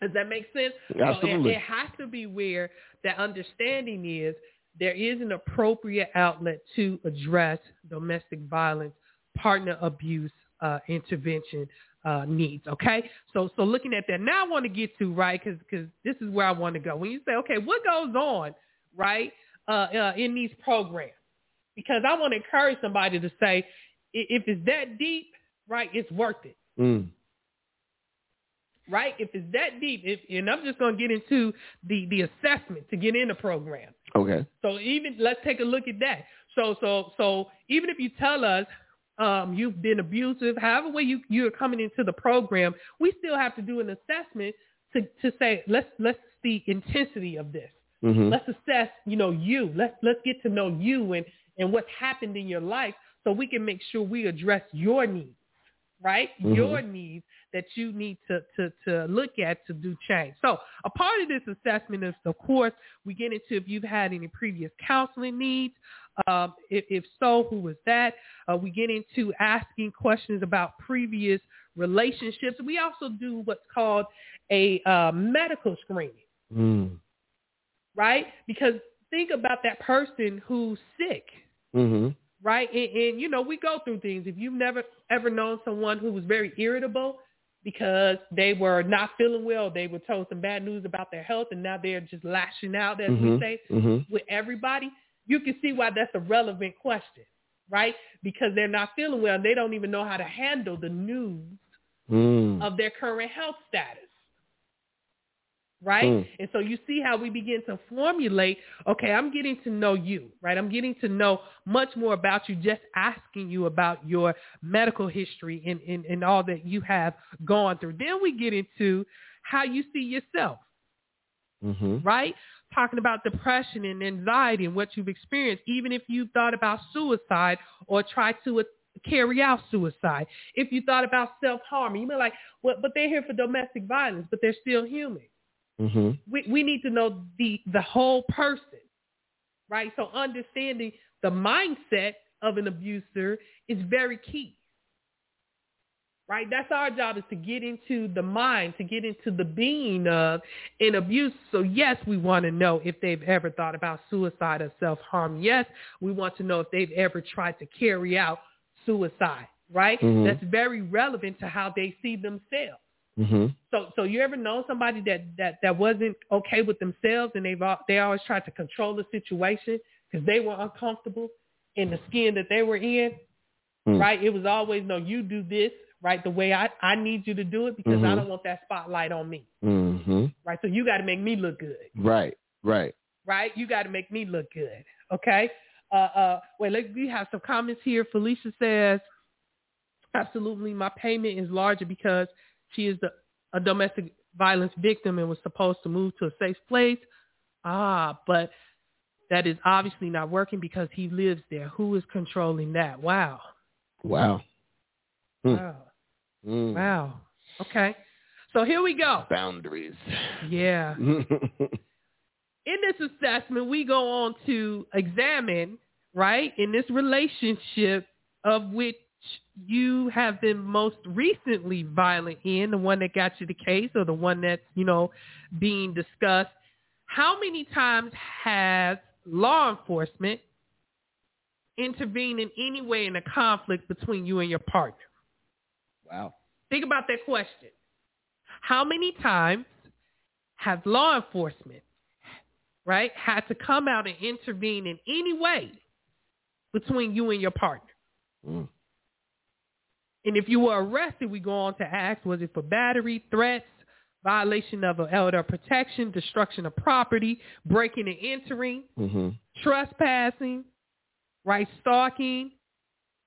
Does that make sense? So it- Absolutely. it, has to be where that understanding is there is an appropriate outlet to address domestic violence, partner abuse, uh, intervention uh, needs. Okay, so so looking at that now, I want to get to right because because this is where I want to go. When you say, okay, what goes on right uh, uh, in these programs? Because I want to encourage somebody to say, if it's that deep, right, it's worth it Mm. right? If it's that deep, if, and I'm just going to get into the the assessment to get in the program. Okay. So even let's take a look at that. So so so even if you tell us um, you've been abusive, however way you you're coming into the program, we still have to do an assessment to to say let's let's see intensity of this. hmm Let's assess, you know, you. Let's let's get to know you and and what's happened in your life, so we can make sure we address your needs, right? Mhm. Your needs that you need to to to look at to do change. So a part of this assessment is, of course, we get into if you've had any previous counseling needs. Um, if, if so, who was that? Uh, we get into asking questions about previous relationships. We also do what's called a uh, medical screening Mm. right? Because think about that person who's sick, hmm right? And, and you know, we go through things. If you've never ever known someone who was very irritable because they were not feeling well, they were told some bad news about their health, and now they're just lashing out, as we Mhm. say, hmm with everybody. You can see why that's a relevant question, right? Because they're not feeling well, and they don't even know how to handle the news Mm. of their current health status. Right? Mm. And so you see how we begin to formulate, okay, I'm getting to know you, right? I'm getting to know much more about you, just asking you about your medical history and, and, and all that you have gone through. Then we get into how you see yourself, hmm right? Talking about depression and anxiety and what you've experienced, even if you thought about suicide or tried to carry out suicide. If you thought about self-harm, you may like, well, but they're here for domestic violence, but they're still human. Hmm We, we need to know the, the whole person, right? So understanding the mindset of an abuser is very key. Right? That's our job is to get into the mind, to get into the being of an abuse. So yes, we want to know if they've ever thought about suicide or self-harm. Yes, we want to know if they've ever tried to carry out suicide, right? Mhm. That's very relevant to how they see themselves. Hmm So, so you ever know somebody that that that wasn't okay with themselves, and they've they always tried to control the situation because they were uncomfortable in the skin that they were in, Mm. right? It was always no, you do this right the way I I need you to do it because I Mhm. don't want that spotlight on me, hmm right? So you got to make me look good, Right. Right. right? You got to make me look good, okay? Uh, uh, wait, let we have some comments here. Felicia says, absolutely, my payment is larger because she is the, a domestic violence victim and was supposed to move to a safe place. Ah, but that is obviously not working because he lives there. Who is controlling that? Wow. Wow. Hmm. Wow. Mm. Wow. Okay. So here we go. Boundaries. Yeah. in this assessment, we go on to examine, right, in this relationship of which you have been most recently violent in, the one that got you the case or the one that's, you know, being discussed, how many times has law enforcement intervened in any way in a conflict between you and your partner? wow. Think about that question. How many times have law enforcement, right, had to come out and intervene in any way between you and your partner? Mm. And if you were arrested, we go on to ask, was it for battery, threats, violation of an elder protection, destruction of property, breaking and entering, hmm trespassing, right? Stalking,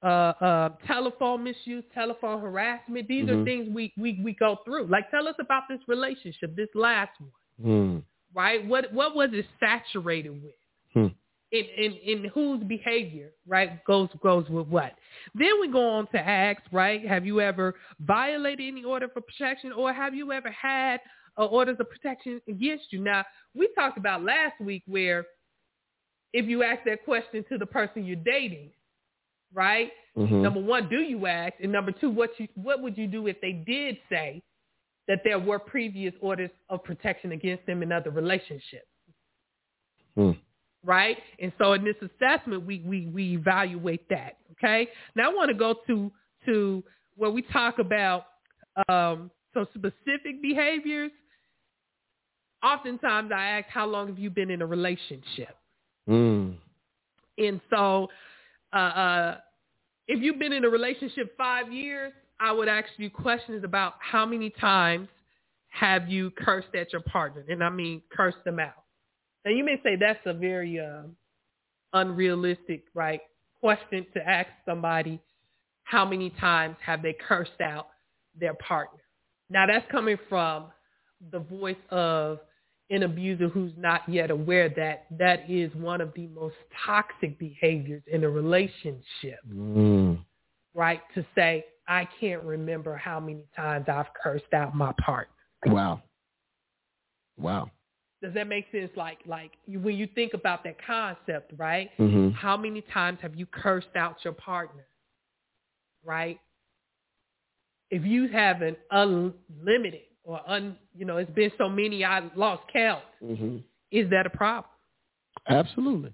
uh, uh, telephone misuse, telephone harassment. These are Mhm. things we, we, we go through. Like, tell us about this relationship, this last one, Mm. right? What what was it saturated with? Hmm. In, in, in whose behavior, right, goes goes with what. Then we go on to ask, right, have you ever violated any order for protection or have you ever had uh, orders of protection against you? Now, we talked about last week where if you ask that question to the person you're dating, right, Mhm. number one, do you ask? And number two, what you what would you do if they did say that there were previous orders of protection against them in other relationships? Mm. Right? And so in this assessment, we we we evaluate that. Okay. Now I want to go to to where we talk about um, so specific behaviors. Oftentimes, I ask, "How long have you been in a relationship?" Mm. And so, uh, uh, if you've been in a relationship five years, I would ask you questions about how many times have you cursed at your partner, and I mean cursed them out. Now you may say that's a very uh, unrealistic, right, question to ask somebody. How many times have they cursed out their partner? Now that's coming from the voice of an abuser who's not yet aware that that is one of the most toxic behaviors in a relationship, Mm. right? To say, I can't remember how many times I've cursed out my partner. Wow. Wow. Does that make sense? Like, like you, when you think about that concept, right? hmm How many times have you cursed out your partner, right? If you have an unlimited or un, you know, it's been so many I lost count. hmm Is that a problem? Absolutely.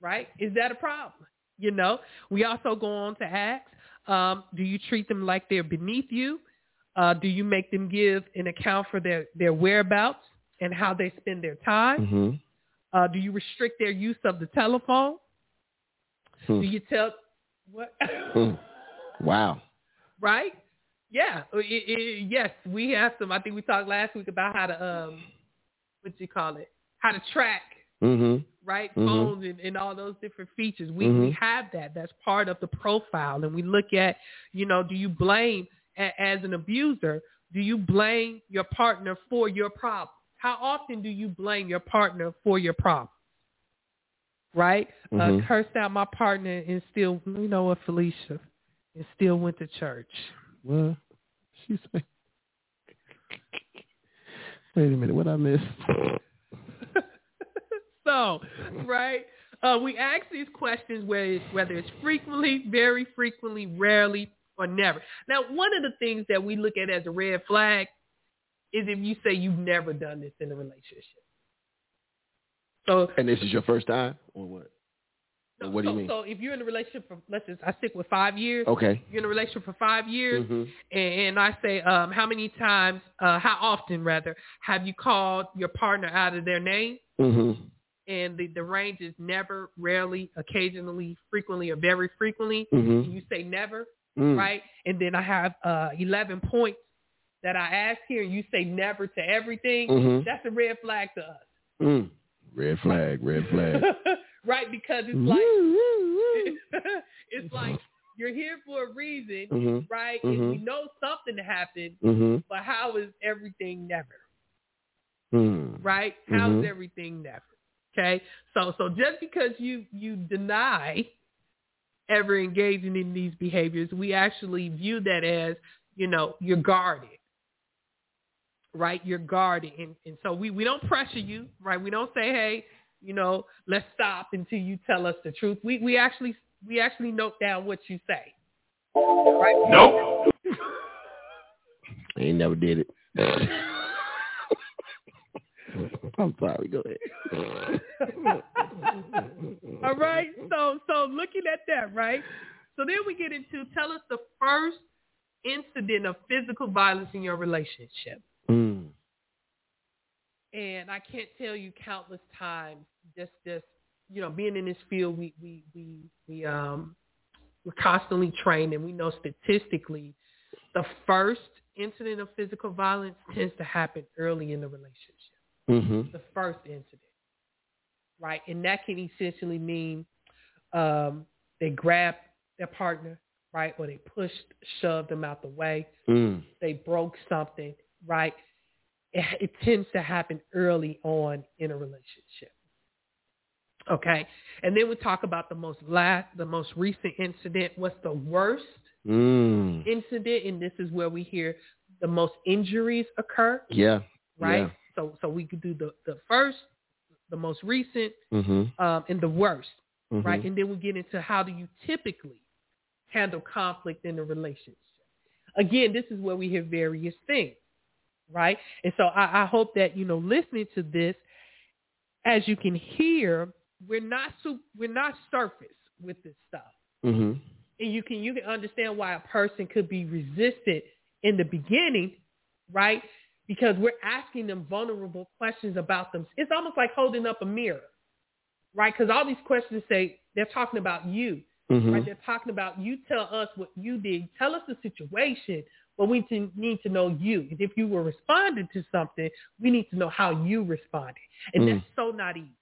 right? Is that a problem? You know, we also go on to ask, um, do you treat them like they're beneath you? Uh, do you make them give an account for their, their whereabouts and how they spend their time? hmm Uh, do you restrict their use of the telephone? Hmm. Do you tell what? Mm. Wow. right? Yeah. Uh, It, it, yes, we have some. I think we talked last week about how to um, what do you call it? How to track hmm right? Mhm. Phones and, and all those different features. We we Mhm. have that. That's part of the profile. And we look at, you know, do you blame a, as an abuser? Do you blame your partner for your problem? How often do you blame your partner for your problem? Right? Uh, Mhm. cursed out my partner and still, you know what, Felicia, and still went to church. Well, she said. Wait a minute. What I missed? so, right? Uh, we ask these questions whether it's, whether it's frequently, very frequently, rarely, or never. Now, one of the things that we look at as a red flag is if you say you've never done this in a relationship. So, And this is your first time, or what? so, what do you so- mean? so if you're in a relationship for, let's just, I stick with five years. Okay. You're in a relationship for five years, Mhm. and, and I say, um, how many times, uh, how often rather, have you called your partner out of their name? Mhm. and the, the range is never, rarely, occasionally, frequently, or very frequently. Mhm. You say never, Mm. right? And then I have uh, 11 points that I ask here, and you say never to everything. Mhm. That's a red flag to us, Mm. Red flag. Red flag. right? Because it's like it's like you're here for a reason, Mhm. right? Mhm. And we know something happened, Mhm. but how is everything never? Mm. right? How's Mhm. everything never? Okay, so so just because you you deny ever engaging in these behaviors, we actually view that as you know you're guarded, right? You're guarded, and and so we we don't pressure you, right? We don't say hey, you know, let's stop until you tell us the truth. We we actually we actually note down what you say, right? Nope. I ain't never did it. I'm sorry. Go ahead. All right. So so looking at that, right? So then we get into tell us the first incident of physical violence in your relationship. And I can't tell you countless times just just you know, being in this field we we we we um we're constantly trained and we know statistically the first incident of physical violence tends to happen early in the relationship. Mhm. the first incident, right? And that can essentially mean um, they grabbed their partner, right, or they pushed, shoved them out the way. Mm. They broke something, right? It, it tends to happen early on in a relationship. Okay, and then we talk about the most last, the most recent incident. What's the worst Mm. incident? And this is where we hear the most injuries occur, Yeah. right? So, so we could do the the first, the most recent, Mm-hmm. um, and the worst, mm-hmm. right? And then we get into how do you typically handle conflict in a relationship. Again, this is where we hear various things, right? And so I, I hope that you know, listening to this, as you can hear, we're not su- we're not surface with this stuff, Mm-hmm. and you can you can understand why a person could be resistant in the beginning, right? Because we're asking them vulnerable questions about them. It's almost like holding up a mirror, right? Because all these questions say they're talking about you, Mm-hmm. right? They're talking about you tell us what you did. Tell us the situation, but we need to know you. If you were responding to something, we need to know how you responded. And Mm. that's so not easy,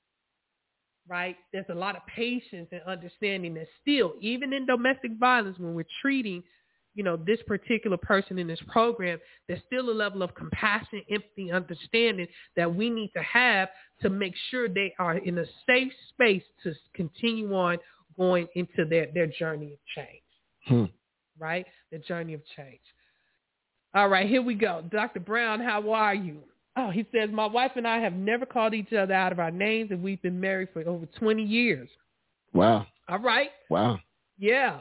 right? There's a lot of patience and understanding that still, even in domestic violence, when we're treating, you know, this particular person in this program, there's still a level of compassion, empathy, understanding that we need to have to make sure they are in a safe space to continue on going into their, their journey of change, Hmm. right? The journey of change. All right, here we go. Dr. Brown, how are you? Oh, he says, my wife and I have never called each other out of our names and we've been married for over 20 years. Wow. All right. Wow. Yeah,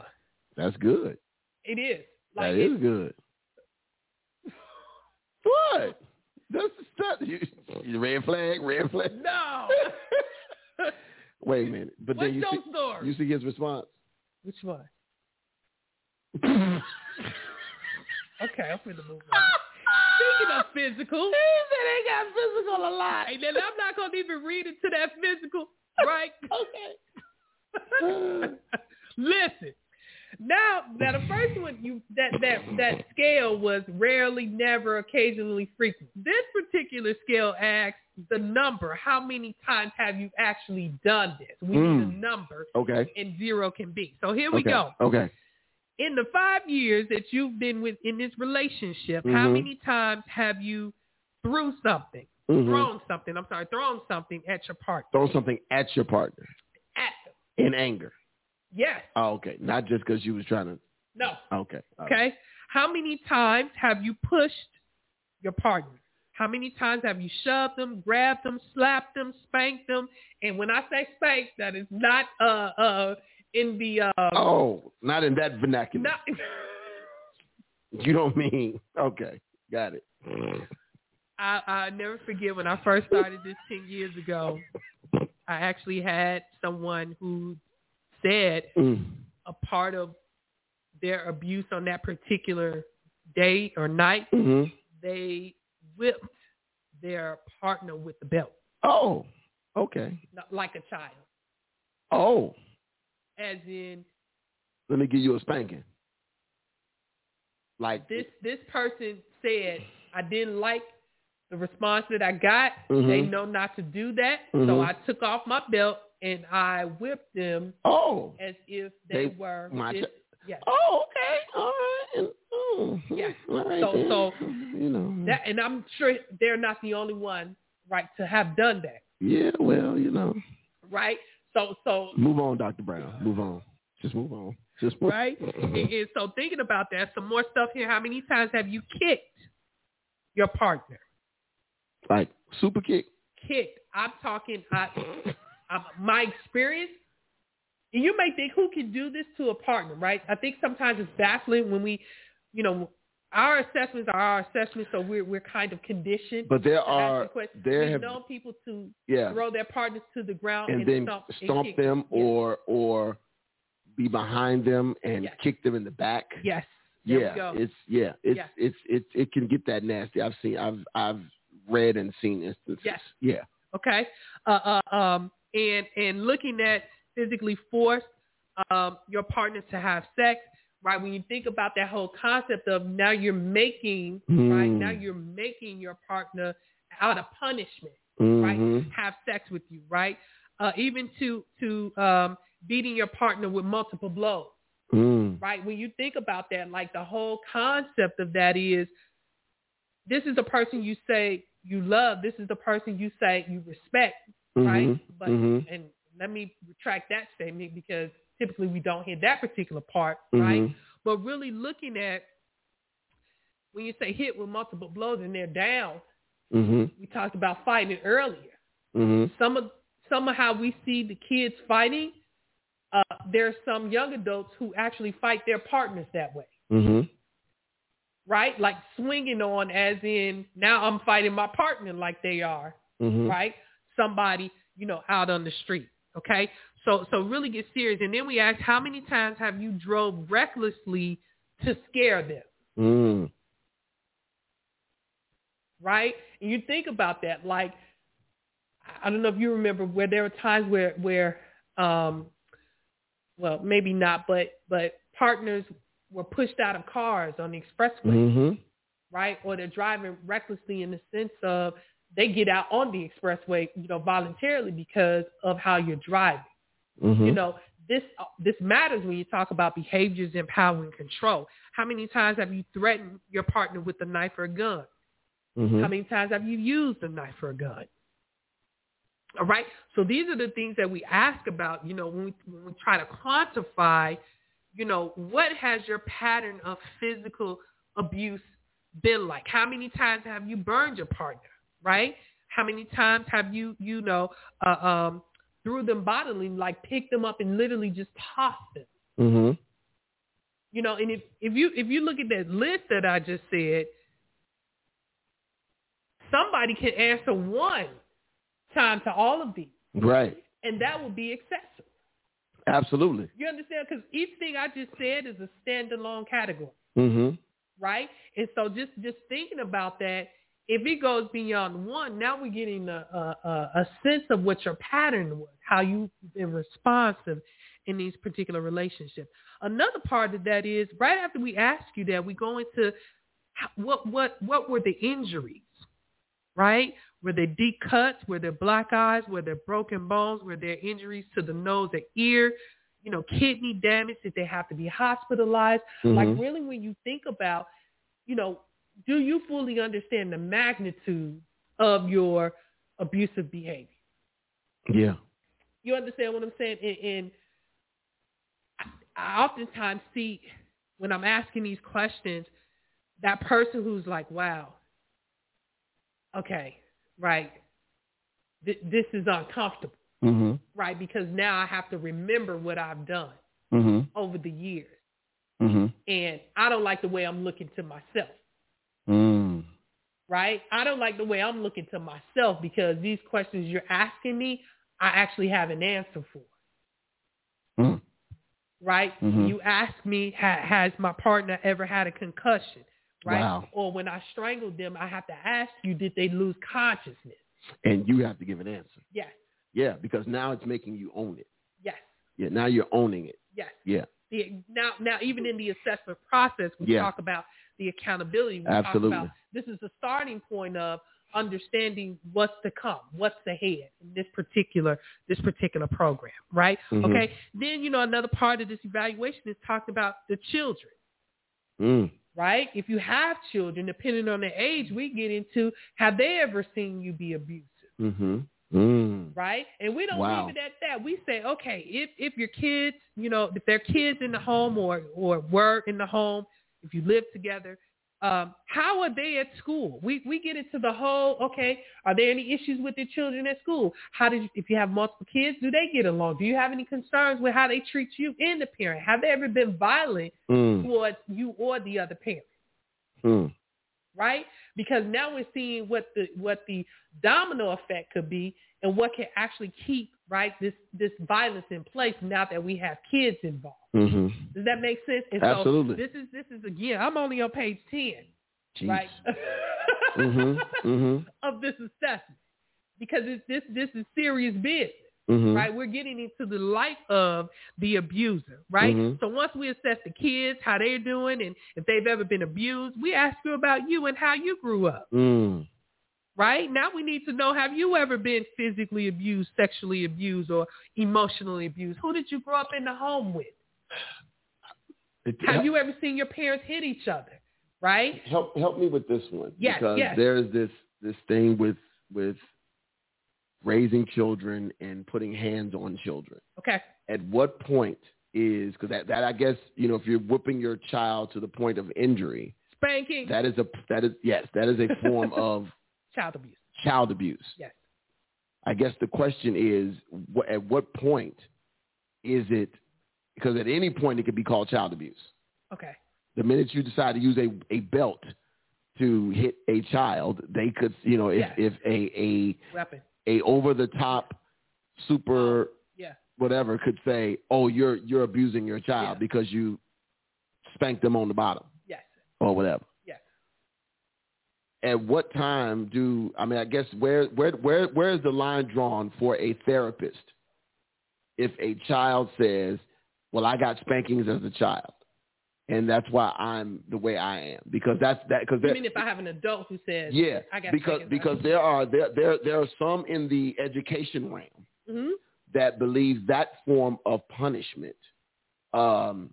That's good. it is. That it- is good. What? That's the stuff. You, you red flag, red flag. No. Wait a minute. But What's then you see, story? you see his response. Which one? Okay, I'm finna move on. Speaking of physical. He said they got physical a lot. And then I'm not going to even read into that physical, right? okay. Listen. Now, now the first one you that that that scale was rarely, never, occasionally, frequent. This particular scale asks the number. How many times have you actually done this? We need a Mm. number, Okay. and zero can be. So here we okay. go Okay. In the five years that you've been with in this relationship, how Mhm. many times have you threw something, Mhm. thrown something? I'm sorry, thrown something at your partner, Thrown something at your partner at them? in anger. Yes, Oh, okay. Not just because you was trying to. no. Okay. All right. Okay. How many times have you pushed your partner? How many times have you shoved them, grabbed them, slapped them, spanked them? And when I say spank, that is not uh uh in the uh Oh, not in that vernacular. not You don't mean. Okay. Got it. I, I never forget when I first started this 10 years ago, I actually had someone who said Mm. a part of their abuse on that particular day or night, hmm they whipped their partner with the belt, Oh. Okay. like a child. Oh. As in, Let me give you a spanking. Like this this person said, I didn't like the response that I got. Mhm. They know not to do that. So Mhm. I took off my belt and I whipped them Oh. as if they, They- were my yes. Oh, okay. All right. And, oh, Yeah. All right So- then. so- you know. That, and I'm sure they're not the only one, right, to have done that, yeah. Well, you know. right? So, so, Move on, Doctor Brown. Move on. Just move on. Just move. right? and, and so thinking about that, some more stuff here. How many times have you kicked your partner? Like super kick. Kicked. I'm talking. I, I, my experience. And you may think, who can do this to a partner, right? I think sometimes it's baffling when we, you know, our assessments are our assessments, so we're we're kind of conditioned. But there to ask the are there We've known people to yeah, throw their partners to the ground and and, then stomp, stomp kick them Yes. or or be behind them and Yes. kick them in the back. yes. There yeah, it's yeah, it's Yeah. it's it's it can get that nasty. I've seen I've I've read and seen instances. Yes. Yeah. Okay. Uh, uh, um, and and looking at physically force um, your partner to have sex, right? When you think about that whole concept of now you're making right Mm. now you're making your partner out of punishment, right? Mhm. Have sex with you, right? Uh, even to to um, beating your partner with multiple blows, Mm. right? When you think about that, like the whole concept of that is this is the person you say you love. This is the person you say you respect, right? Mhm. But Mhm. and let me retract that statement because typically we don't hear that particular part, right? Mhm. But really looking at when you say hit with multiple blows and they're down, Mhm. we talked about fighting earlier. Mhm. Some of some of how we see the kids fighting, uh, there's some young adults who actually fight their partners that way, Mhm. right? Like swinging on, as in now I'm fighting my partner like they are, Mhm. right? Somebody, you know, out on the street. Okay, so so really get serious, and then we ask, how many times have you drove recklessly to scare them? Mm. right? And you think about that, like I don't know if you remember where there were times where where um well maybe not, but but partners were pushed out of cars on the expressway, Mhm. right? Or they're driving recklessly in the sense of they get out on the expressway, you know, voluntarily because of how you're driving. Mhm. You know, this this matters when you talk about behaviors in power and control. How many times have you threatened your partner with a knife or a gun? Mhm. How many times have you used a knife or a gun? All right. So these are the things that we ask about, you know, when we, when we try to quantify, you know, what has your pattern of physical abuse been like? How many times have you burned your partner, right? How many times have you, you know, uh, um, threw them bodily, like picked them up and literally just tossed them? Mhm. You know, and if, if you if you look at that list that I just said, somebody can answer one time to all of these, Right. and that will be excessive. Absolutely. You understand? Because each thing I just said is a standalone category, Mhm. right? And so just just thinking about that, if it goes beyond one, now we're getting a a, a, sense of what your pattern was, how you've been responsive in these particular relationships. Another part of that is right after we ask you that, we go into what what what were the injuries, right? Were there deep cuts? Were there black eyes? Were there broken bones? Were there injuries to the nose or ear? You know, kidney damage? Did they have to be hospitalized? Like Mhm. really when you think about, you know, do you fully understand the magnitude of your abusive behavior? Yeah. You understand what I'm saying? And, and I, oftentimes see when I'm asking these questions, that person who's like, wow, okay, right, Th- this is uncomfortable, Mhm. right? Because now I have to remember what I've done Mhm. over the years. Mhm. And I don't like the way I'm looking to myself. Right? I don't like the way I'm looking to myself because these questions you're asking me, I actually have an answer for, Mm. right? Mhm. You ask me, has my partner ever had a concussion, right? Wow. Or when I strangled them, I have to ask you, did they lose consciousness? And you have to give an answer. Yes, Yeah, because now it's making you own it. yes, Yeah, now you're owning it. yes. Yeah. The, now, now, even in the assessment process, we Yeah. talk about the accountability. We Absolutely. talk about this is the starting point of understanding what's to come, what's ahead in this particular this particular program, right? Mhm. Okay. Then you know another part of this evaluation is talking about the children, Mm. right? If you have children, depending on the age, we get into have they ever seen you be abusive? Mhm. Mm. right? And we don't Wow. leave it at that. We say, okay, if if your kids, you know, if they're kids in the home or or were in the home, if you live together, um, how are they at school? We we get into the whole, okay, are there any issues with your children at school? How did you, if you have multiple kids, do they get along? Do you have any concerns with how they treat you and the parent? Have they ever been violent Mm. towards you or the other parent? Mm. right? Because now we're seeing what the what the domino effect could be and what can actually keep right this this violence in place now that we have kids involved. Mhm. Does that make sense? And Absolutely. So this is this is again. I'm only on page ten, Jeez. right? Mhm. Mhm. of this assessment because it's this this is serious business. Mhm. Right, we're getting into the life of the abuser, right? Mhm. So once we assess the kids, how they're doing, and if they've ever been abused, we ask you about you and how you grew up. Mm. right? Now we need to know, have you ever been physically abused, sexually abused, or emotionally abused? Who did you grow up in the home with? Have you ever seen your parents hit each other, right? help help me with this one Yes, because yes. there's this this thing with with raising children and putting hands on children. Okay. At what point is because that, that I guess you know if you're whipping your child to the point of injury, Spanking, that is a that is yes that is a form of child abuse. child abuse. Yes. I guess the question is, wh- at what point is it? Because at any point it could be called child abuse. Okay. The minute you decide to use a, a belt to hit a child, they could, you know, if, Yes. if a, a Weapon. a over the top super oh, Yeah. whatever could say, "Oh, you're you're abusing your child Yeah. because you spanked them on the bottom Yes. or whatever." Yes. At what time do I mean? I guess where where where where is the line drawn for a therapist if a child says, "Well, I got spankings as a child." And that's why I'm the way I am because that's that because I mean, if I have an adult who says, yeah I got because because there are there there there are some in the education realm hmm that believe that form of punishment um,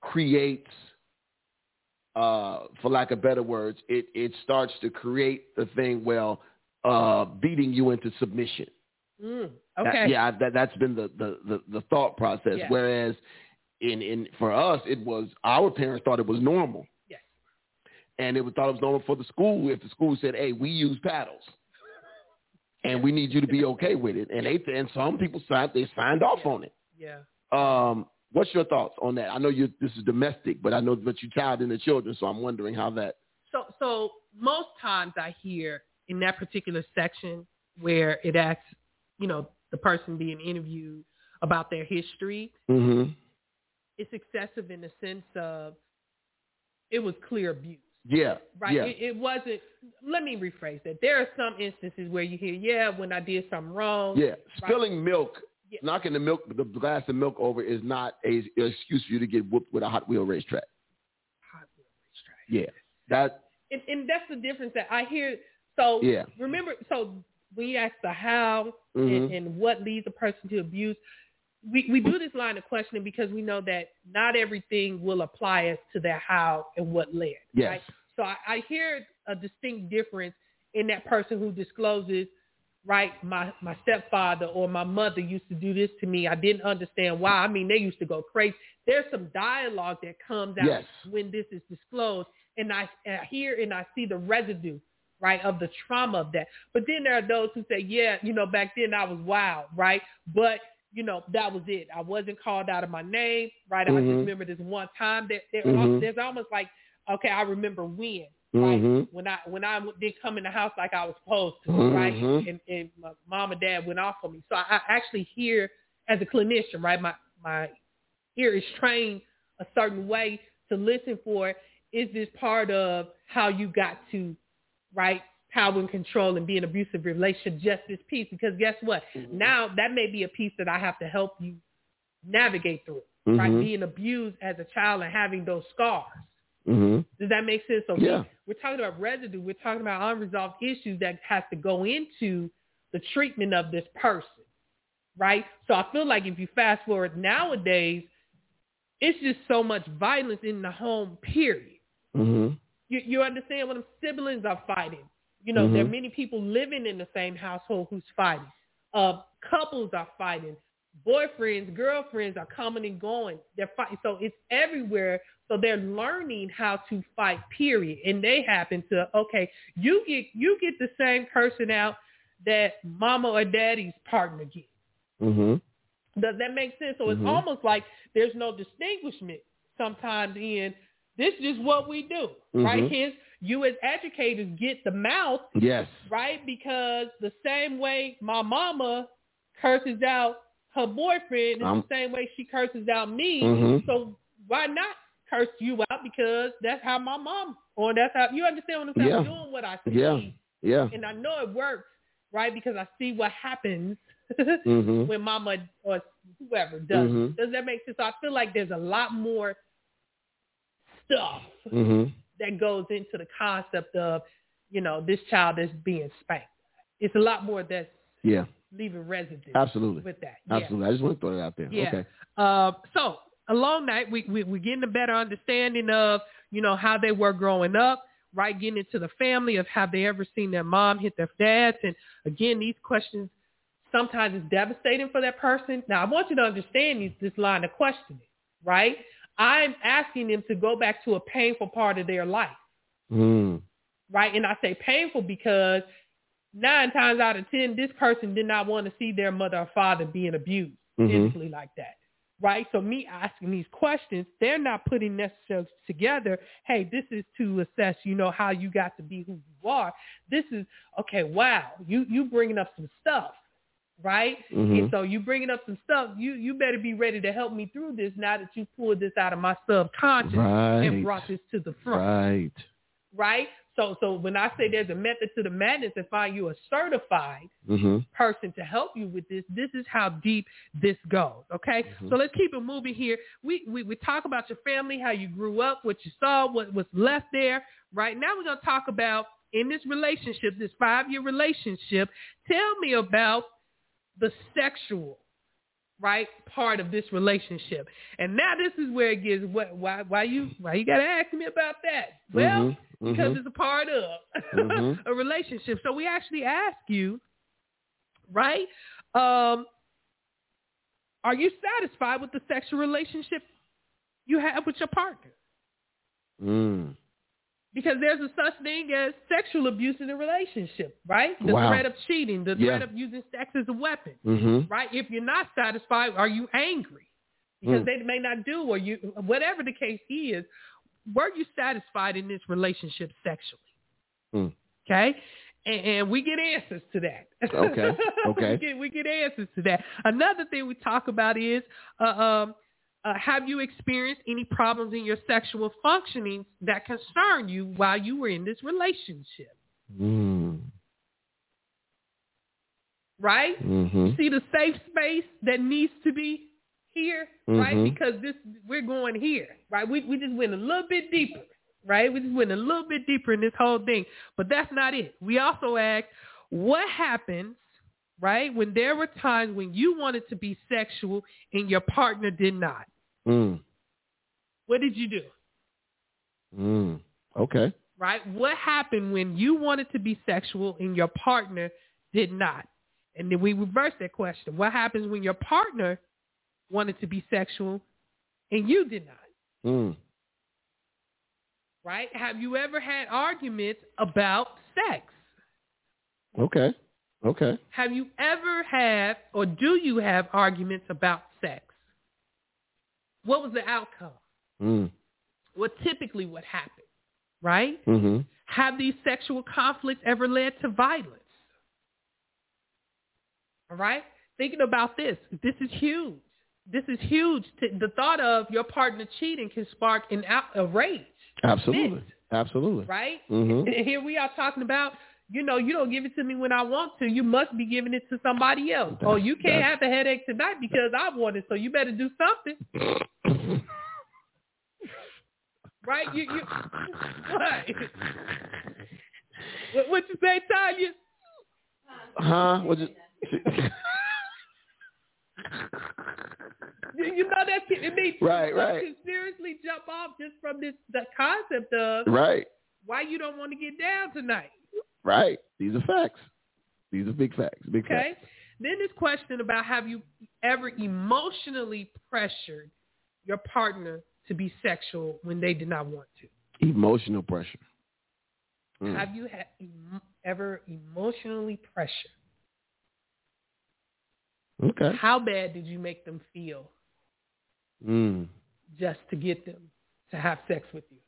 creates, uh, for lack of better words, it, it starts to create the thing, well, uh, beating you into submission. Mm. That- Okay. yeah, that, that's been the, the, the, the thought process. Yeah. Whereas in, in, for us, it was, our parents thought it was normal. Yes. And it was thought it was normal for the school if the school said, hey, we use paddles. And we need you to be okay with it. And they and some people signed they signed off Yeah. on it. Yeah. Um, what's your thoughts on that? I know you this is domestic, but I know that you child in the children, so I'm wondering how that. So, so most times I hear in that particular section where it asks, you know, the person being interviewed about their history, Mm-hmm. it's excessive in the sense of it was clear abuse. Yeah. Right. Yeah. It, it wasn't. Let me rephrase that. There are some instances where you hear, "Yeah, when I did something wrong." yeah. Spilling milk, Yeah. knocking the milk, the glass of milk over is not a an excuse for you to get whooped with a Hot Wheel racetrack. Hot wheel racetrack. Yeah. That. And, and that's the difference that I hear. So Yeah. remember, so you ask the how Mhm. and, and what leads a person to abuse, we, we do this line of questioning because we know that not everything will apply as to their how and what led. Yes. Right? So I, I hear a distinct difference in that person who discloses, right, my, my stepfather or my mother used to do this to me. I didn't understand why. I mean, they used to go crazy. There's some dialogue that comes out Yes. when this is disclosed. And I, and I hear and I see the residue, right, of the trauma of that. But then there are those who say, yeah, you know, back then I was wild, right? But, you know, that was it. I wasn't called out of my name, right? I just Mhm. remember this one time that there, Mhm. there's almost like, okay, I remember when, right? Mhm. When I when I didn't come in the house like I was supposed to, right? And, and my mom and dad went off on me. So I, I actually hear as a clinician, right? My my ear is trained a certain way to listen for is this part of how you got to right power and control and being abusive relationship just this piece because guess what now that may be a piece that i have to help you navigate through right Mhm. being abused as a child and having those scars Mhm. does that make sense so Yeah. we, we're talking about residue we're talking about unresolved issues that has to go into the treatment of this person right so i feel like if you fast forward nowadays it's just so much violence in the home period Mhm. You, you understand what I'm siblings are fighting. You know, there are Mhm. many people living in the same household who's fighting. Uh, couples are fighting. Boyfriends, girlfriends are coming and going. They're fighting. So it's everywhere. So they're learning how to fight, period. And they happen to, okay, you get you get the same person out that mama or daddy's partner gets. Mhm. Does that make sense? So it's Mhm. almost like there's no distinguishment sometimes in this is what we do, right? Mhm. His you as educators get the mouth, Yes. right? Because the same way my mama curses out her boyfriend is Um, the same way she curses out me. Mhm. So why not curse you out because that's how my mom or that's how you understand what I'm saying? I'm doing what I see. Yeah. Yeah. And I know it works, right? Because I see what happens Mhm. when mama or whoever does. Mhm. Does that make sense? So I feel like there's a lot more stuff Mhm. that goes into the concept of you know, this child is being spanked. It's a lot more that's Yeah. leaving residue Absolutely. with that. Yeah. Absolutely. I just want to throw that out there. Yeah. Okay. Uh, so along that, we, we we're getting a better understanding of you know how they were growing up, right? Getting into the family of have they ever seen their mom hit their dads, and again, these questions sometimes is devastating for that person. Now, I want you to understand these, this line of questioning, right? I'm asking them to go back to a painful part of their life, Mm. right? And I say painful because nine times out of ten, this person did not want to see their mother or father being abused Mhm. physically like that. Right? So me asking these questions, they're not putting necessarily together, hey, this is to assess, you know, how you got to be who you are. This is, okay, wow, you, you bringing up some stuff, right? Mhm. And so you bringing up some stuff, you, you better be ready to help me through this now that you pulled this out of my subconscious Right. and brought this to the front Right. right? So so when I say there's a method to the madness and find you a certified Mm-hmm. person to help you with this, this is how deep this goes. Okay? Mhm. So let's keep it moving here. We, we we talk about your family, how you grew up, what you saw, what was left there. Right now we're gonna talk about in this relationship, this five year relationship, tell me about the sexual right part of this relationship. And now this is where it gets what why why you why you gotta ask me about that? Well, Mhm. because Mhm. it's a part of Mhm. a relationship. So we actually ask you, right? Um, are you satisfied with the sexual relationship you have with your partner? Mm. Because there's a such thing as sexual abuse in a relationship, right? The Wow. threat of cheating, the Yeah. threat of using sex as a weapon, Mm-hmm. right? If you're not satisfied, are you angry? Because Mm. they may not do or you whatever the case is, were you satisfied in this relationship sexually? Mm. Okay? And, and we get answers to that. Okay, okay. we, get, we get answers to that. Another thing we talk about is, uh, um, uh, have you experienced any problems in your sexual functioning that concern you while you were in this relationship? Mm. Right? Mm-hmm. See the safe space that needs to be here, right? Mhm. Because this we're going here, right? We we just went a little bit deeper, right? We just went a little bit deeper in this whole thing. But that's not it. We also asked what happens, right, when there were times when you wanted to be sexual and your partner did not. Mm. What did you do? Mm. Okay. Right? What happened when you wanted to be sexual and your partner did not? And then we reverse that question. What happens when your partner wanted to be sexual and you did not? Mm. Right? Have you ever had arguments about sex? Okay. Okay. Have you ever had or do you have arguments about sex? What was the outcome? Mm. What typically what happened? Right? Mm-hmm. Have these sexual conflicts ever led to violence? All right? Thinking about this, this is huge. This is huge. The thought of your partner cheating can spark an out, a rage, Absolutely. Absolutely. right? Mm-hmm. And here we are talking about, you know, you don't give it to me when I want to. You must be giving it to somebody else. oh, you can't have the headache tonight because I want it, so you better do something. Right? You, you, what? what? What you say, Tanya? Huh? What you? You, you know that can, it makes Right, right. can seriously jump off just from this the concept of right. why you don't want to get down tonight. Right. These are facts. These are big facts. Big Okay. facts. Then this question about have you ever emotionally pressured your partner to be sexual when they did not want to? Emotional pressure. Mm. Have you had em- ever emotionally pressured? Okay. How bad did you make them feel Mm. just to get them to have sex with you?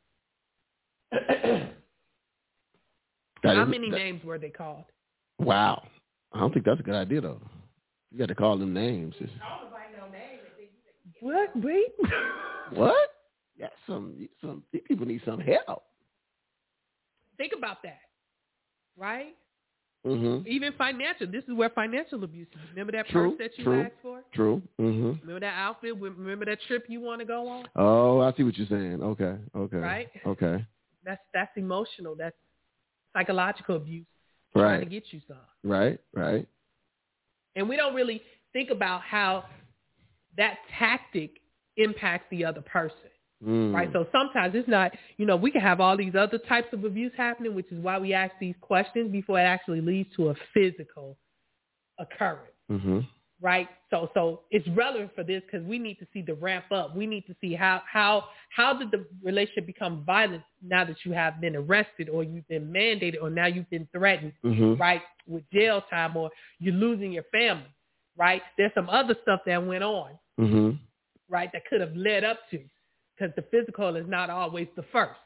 That How is- many that- names were they called? Wow. I don't think that's a good idea though. You got to call them names. It's- What? Wait. what? Yeah, some some these people need some help. Think about that, right? Mhm. Even financial. This is where financial abuse is. Remember that True, purse that you true. asked for? True. Mhm. Remember that outfit? Remember that trip you want to go on? Oh, I see what you're saying. Okay. Okay. Right? Okay. That's that's emotional. That's psychological abuse trying to Right. get you some. Right. Right. And we don't really think about how that tactic impacts the other person. Mm. right? So sometimes it's not, you know, we can have all these other types of abuse happening, which is why we ask these questions before it actually leads to a physical occurrence, Mm-hmm. Right? So so it's relevant for this because we need to see the ramp up. We need to see how how how did the relationship become violent now that you have been arrested or you've been mandated or now you've been threatened, Mm-hmm. right, with jail time or you're losing your family, right? There's some other stuff that went on Mm-hmm. right, that could have led up to, because the physical is not always the first,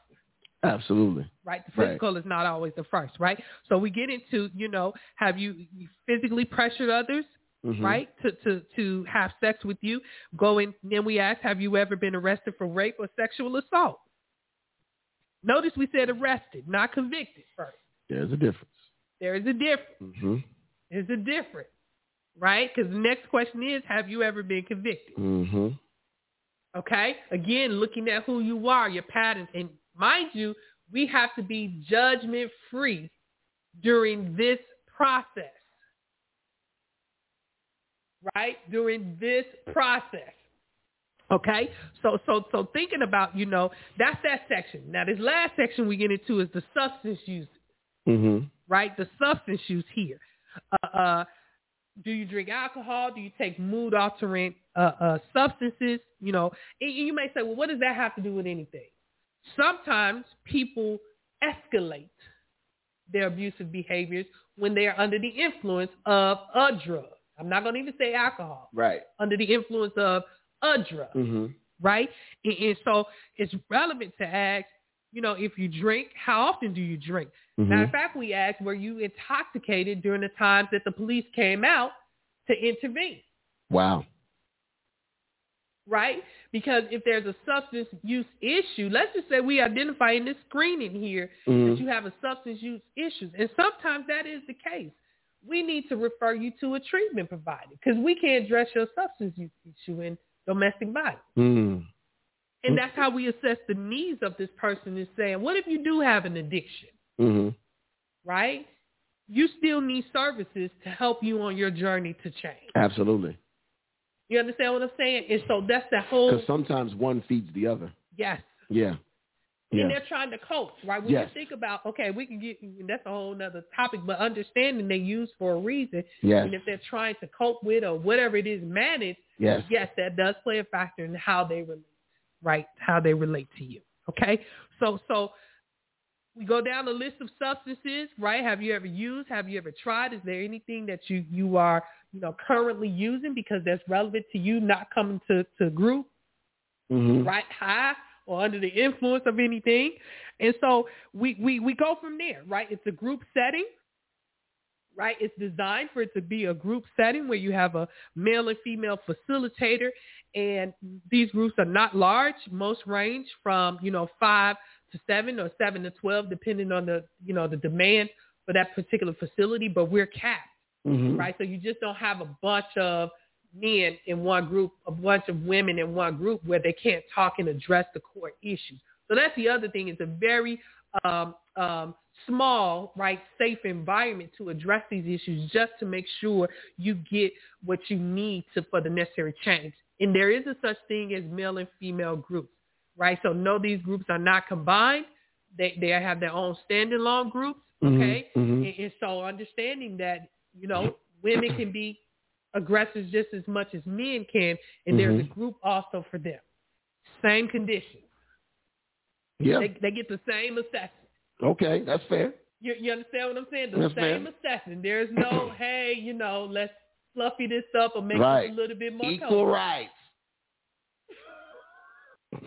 Absolutely. right? The Right. physical is not always the first, right? So we get into, you know, have you physically pressured others, Mhm. right, to, to, to have sex with you? Go Going, then we ask, have you ever been arrested for rape or sexual assault? Notice we said arrested, not convicted first. There's a difference. There is a difference. Mm-hmm. There's a difference, right? Because the next question is, have you ever been convicted? Mm-hmm. Okay? Again, looking at who you are, your patterns. And mind you, we have to be judgment free during this process. Right? During this process. Okay? So so so thinking about, you know, that's that section. Now this last section we get into is the substance use, Mm-hmm. right? The substance use here. Uh, uh do you drink alcohol? Do you take mood altering uh, uh, substances? You know, and you may say, well, what does that have to do with anything? Sometimes people escalate their abusive behaviors when they are under the influence of a drug. I'm not going to even say alcohol. Right. Under the influence of a drug Mm-hmm. right? And, and so it's relevant to ask, you know, if you drink, how often do you drink? Mm-hmm. Matter of fact, we asked, were you intoxicated during the times that the police came out to intervene, Wow. right? Because if there's a substance use issue, let's just say we identify in this screening here that Mm-hmm. you have a substance use issues, and sometimes that is the case. We need to refer you to a treatment provider because we can't address your substance use issue in domestic violence. Mm. And that's how we assess the needs of this person is saying, what if you do have an addiction, Mm-hmm. right? You still need services to help you on your journey to change. Absolutely. You understand what I'm saying? And so that's the whole, Because sometimes one feeds the other. yes. Yeah. And they're trying to cope, right? When Yes. you think about, okay, we can get, and that's a whole other topic, but understanding they use for a reason. Yes. And if they're trying to cope with or whatever it is, manage, Yes. yes, that does play a factor in how they relate, right? How they relate to you. Okay. So, so we go down the list of substances, right? Have you ever used? Have you ever tried? Is there anything that you, you are, you know, currently using because that's relevant to you not coming to, to group, Mm-hmm. right? High or under the influence of anything. And so we, we, we go from there, right? It's a group setting right? It's designed for it to be a group setting where you have a male and female facilitator, and these groups are not large. Most range from you know five to seven or seven to twelve, depending on the you know the demand for that particular facility. But we're capped, Mm-hmm. right? So you just don't have a bunch of men in one group, a bunch of women in one group where they can't talk and address the core issues. So that's the other thing. It's a very um, um, small, right, safe environment to address these issues just to make sure you get what you need to for the necessary change. And there is a such thing as male and female groups, right? So no, these groups are not combined. They they have their own standalone groups, Mhm, okay? mhm. And, and so understanding that you know women can be aggressors just as much as men can, and there's a Mhm. group also for them. Same conditions. Yeah. They, they get the same assessment. Okay, that's fair. You, you understand what I'm saying? The Yes, same ma'am. assessment. There's no, hey, you know, let's fluffy this up or make Right. it a little bit more Equal comfortable. rights.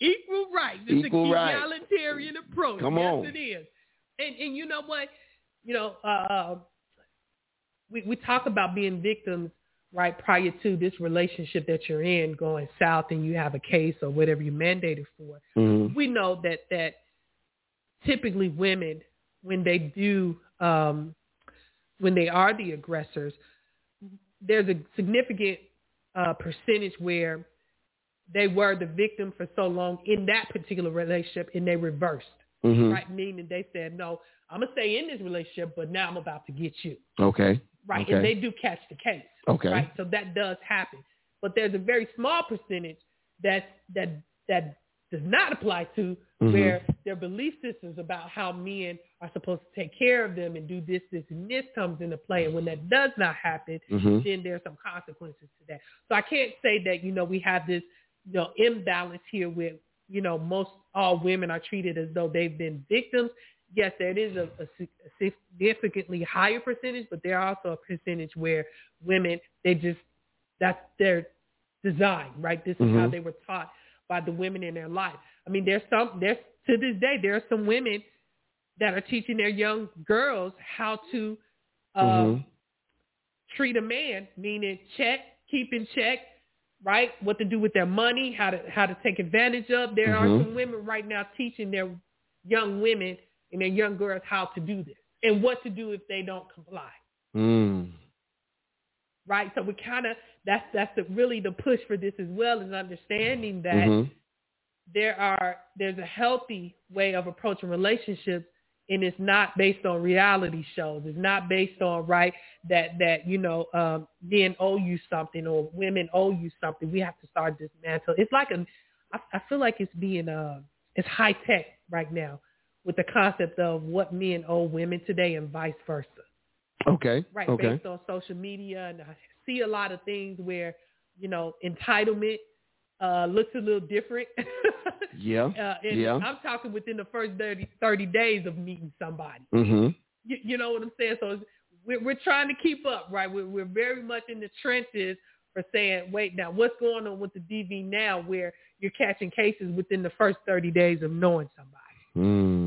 Equal rights. It's Equal a rights. egalitarian approach. Come yes, on. it is. And and you know what? You know, uh, we we talk about being victims right prior to this relationship that you're in going south, and you have a case or whatever you're mandated for. Mm-hmm. we know that that typically women when they do um, when they are the aggressors there's a significant uh, percentage where they were the victim for so long in that particular relationship and they reversed Mhm. right? Meaning they said, no, I'm gonna stay in this relationship, but now I'm about to get you, Okay. Right? Okay. And they do catch the case, Okay. right? So that does happen, but there's a very small percentage that that that does not apply to Mhm. where their belief systems about how men are supposed to take care of them and do this, this, and this comes into play. And when that does not happen, Mhm. then there's some consequences to that. So I can't say that, you know, we have this, you know, imbalance here where, you know, most all women are treated as though they've been victims. Yes, there is a, a significantly higher percentage, but there are also a percentage where women, they just, that's their design, right? This is how Mhm. they were taught by the women in their life. I mean, there's some, there's, to this day, there are some women that are teaching their young girls how to, um, Mhm. treat a man, meaning check, keep in check, right? What to do with their money, how to how to take advantage of. There are Mhm. some women right now teaching their young women and their young girls how to do this and what to do if they don't comply. Mm. Right? So we kind of that's that's the, really the push for this as well is understanding that Mhm. there are there's a healthy way of approaching relationships and it's not based on reality shows. It's not based on right that that you know um, men owe you something or women owe you something. We have to start dismantling. It's like a I, I feel like it's being uh it's high tech right now with the concept of what men owe women today and vice versa. Okay. Right, Okay. based on social media, and I see a lot of things where you know entitlement uh, looks a little different. Yeah. Uh, and Yeah. I'm talking within the first 30, 30 days of meeting somebody. Mhm. You, you know what I'm saying? So we're, we're trying to keep up, right? We're, we're very much in the trenches for saying, wait, now what's going on with the DV now where you're catching cases within the first 30 days of knowing somebody, Mm.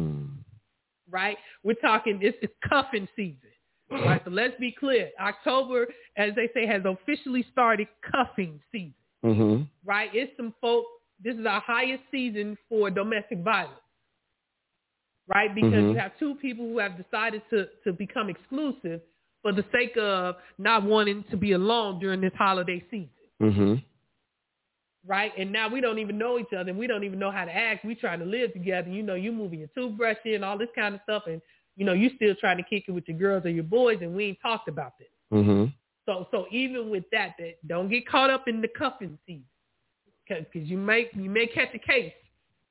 Right? We're talking, this is cuffing season. Right, so let's be clear. October, as they say, has officially started cuffing season. Mhm. right? It's some folk. This is our highest season for domestic violence, right? Because Mhm. you have two people who have decided to to become exclusive for the sake of not wanting to be alone during this holiday season, Mhm. Right? And now we don't even know each other, and we don't even know how to act. We trying to live together. You know, you moving your toothbrush in, all this kind of stuff, and you know, you still trying to kick it with your girls or your boys, and we ain't talked about this. Mhm. So so even with that, that don't get caught up in the cuffing season, because you may you may catch a case,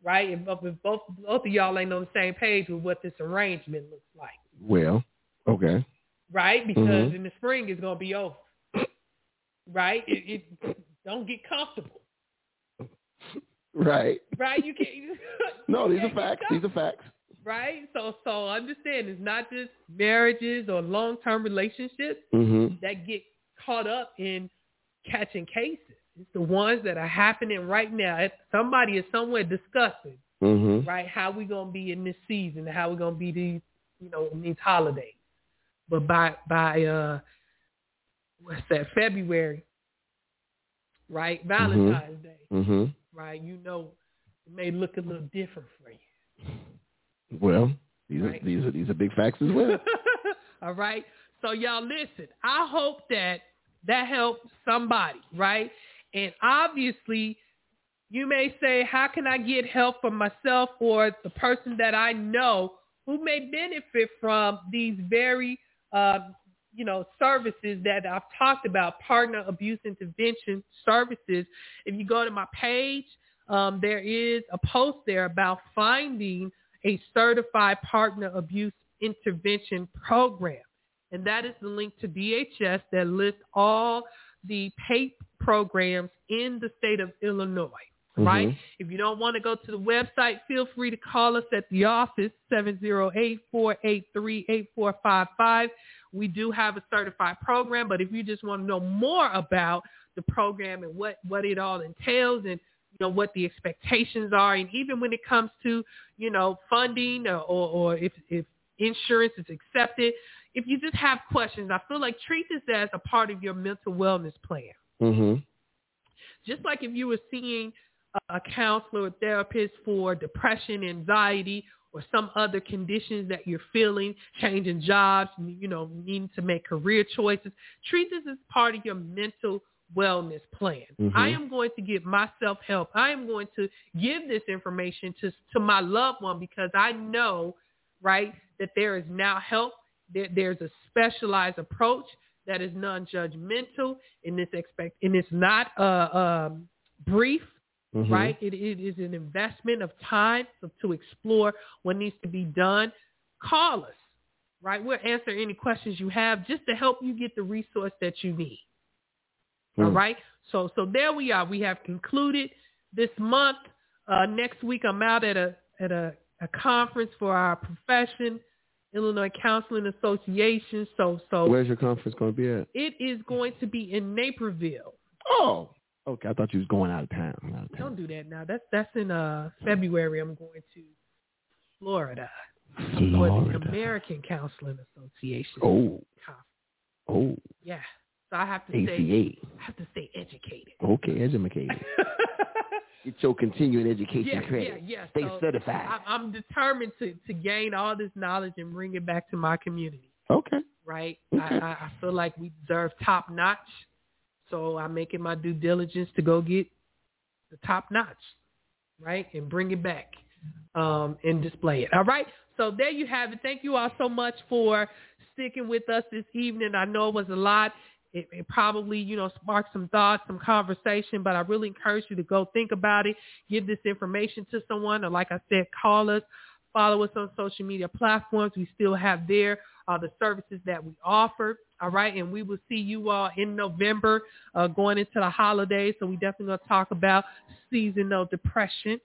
right? If, if both both of y'all ain't on the same page with what this arrangement looks like, Well. Okay. right? Because Mhm. in the spring it's gonna be over, right? It, it don't get comfortable, Right. right? You can't. No, these are can't get facts. These are facts. right? So so understand it's not just marriages or long term relationships. Mhm. that get caught up in catching cases. It's the ones that are happening right now. If somebody is somewhere discussing, Mhm. right, how we gonna be in this season, how we gonna be these, you know, in these holidays. But by by uh, what's that? February, right? Valentine's Day, Mhm. Right? You know, it may look a little different for you. Well, these are these are these are big facts as well. All right. So y'all listen. I hope that that helped somebody, right? And obviously, you may say, how can I get help for myself or the person that I know who may benefit from these very, uh, you know, services that I've talked about, partner abuse intervention services. If you go to my page, um, there is a post there about finding a certified partner abuse intervention program. And that is the link to DHS that lists all the PAIP programs in the state of Illinois, right? Mhm. If you don't want to go to the website, feel free to call us at the office, 708-483-8455. We do have a certified program, but if you just want to know more about the program and what, what it all entails and you know what the expectations are, and even when it comes to you know funding or, or, or if, if insurance is accepted, if you just have questions, I feel like treat this as a part of your mental wellness plan Mhm. just like if you were seeing a counselor or therapist for depression, anxiety, or some other conditions that you're feeling, changing jobs, you know, needing to make career choices, treat this as part of your mental wellness plan. Mhm. I am going to give myself help. I am going to give this information to to my loved one because I know, right, that there is now help. There, there's a specialized approach that is non-judgmental and this expect and it's not uh, um, brief Mhm. right? It, it is an investment of time to, to explore what needs to be done. Call us, right? We'll answer any questions you have just to help you get the resource that you need. All Mm. right. So so there we are. We have concluded this month. Uh, next week I'm out at a at a, a conference for our profession, Illinois Counseling Association. So so Where's your conference going to be at? it is going to be in Naperville. Oh, okay. I thought you was going out of town. Out of town. Don't do that now. That's that's in uh February. I'm going to Florida for the Florida. American Counseling Association. Oh, oh, Yeah. So I have to stay. ACA. I have to stay educated. Okay, educated. Get your continuing education yeah, credit. yeah, yeah. Stay So certified. I, I'm determined to to gain all this knowledge and bring it back to my community. okay. Right. Okay. I, I, I feel like we deserve top notch. So I'm making my due diligence to go get the top notch, right, and bring it back um, and display it. All right. So there you have it. Thank you all so much for sticking with us this evening. I know it was a lot. It, it probably, you know, sparked some thoughts, some conversation, but I really encourage you to go think about it, give this information to someone, or like I said, call us, follow us on social media platforms. We still have there uh, the services that we offer. All right, and we will see you all in November, uh, going into the holidays. So we definitely going to talk about seasonal depression.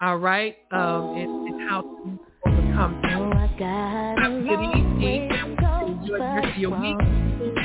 All right, um, and, and how to overcome that. Oh, Have a good evening. Enjoy the rest of your week. And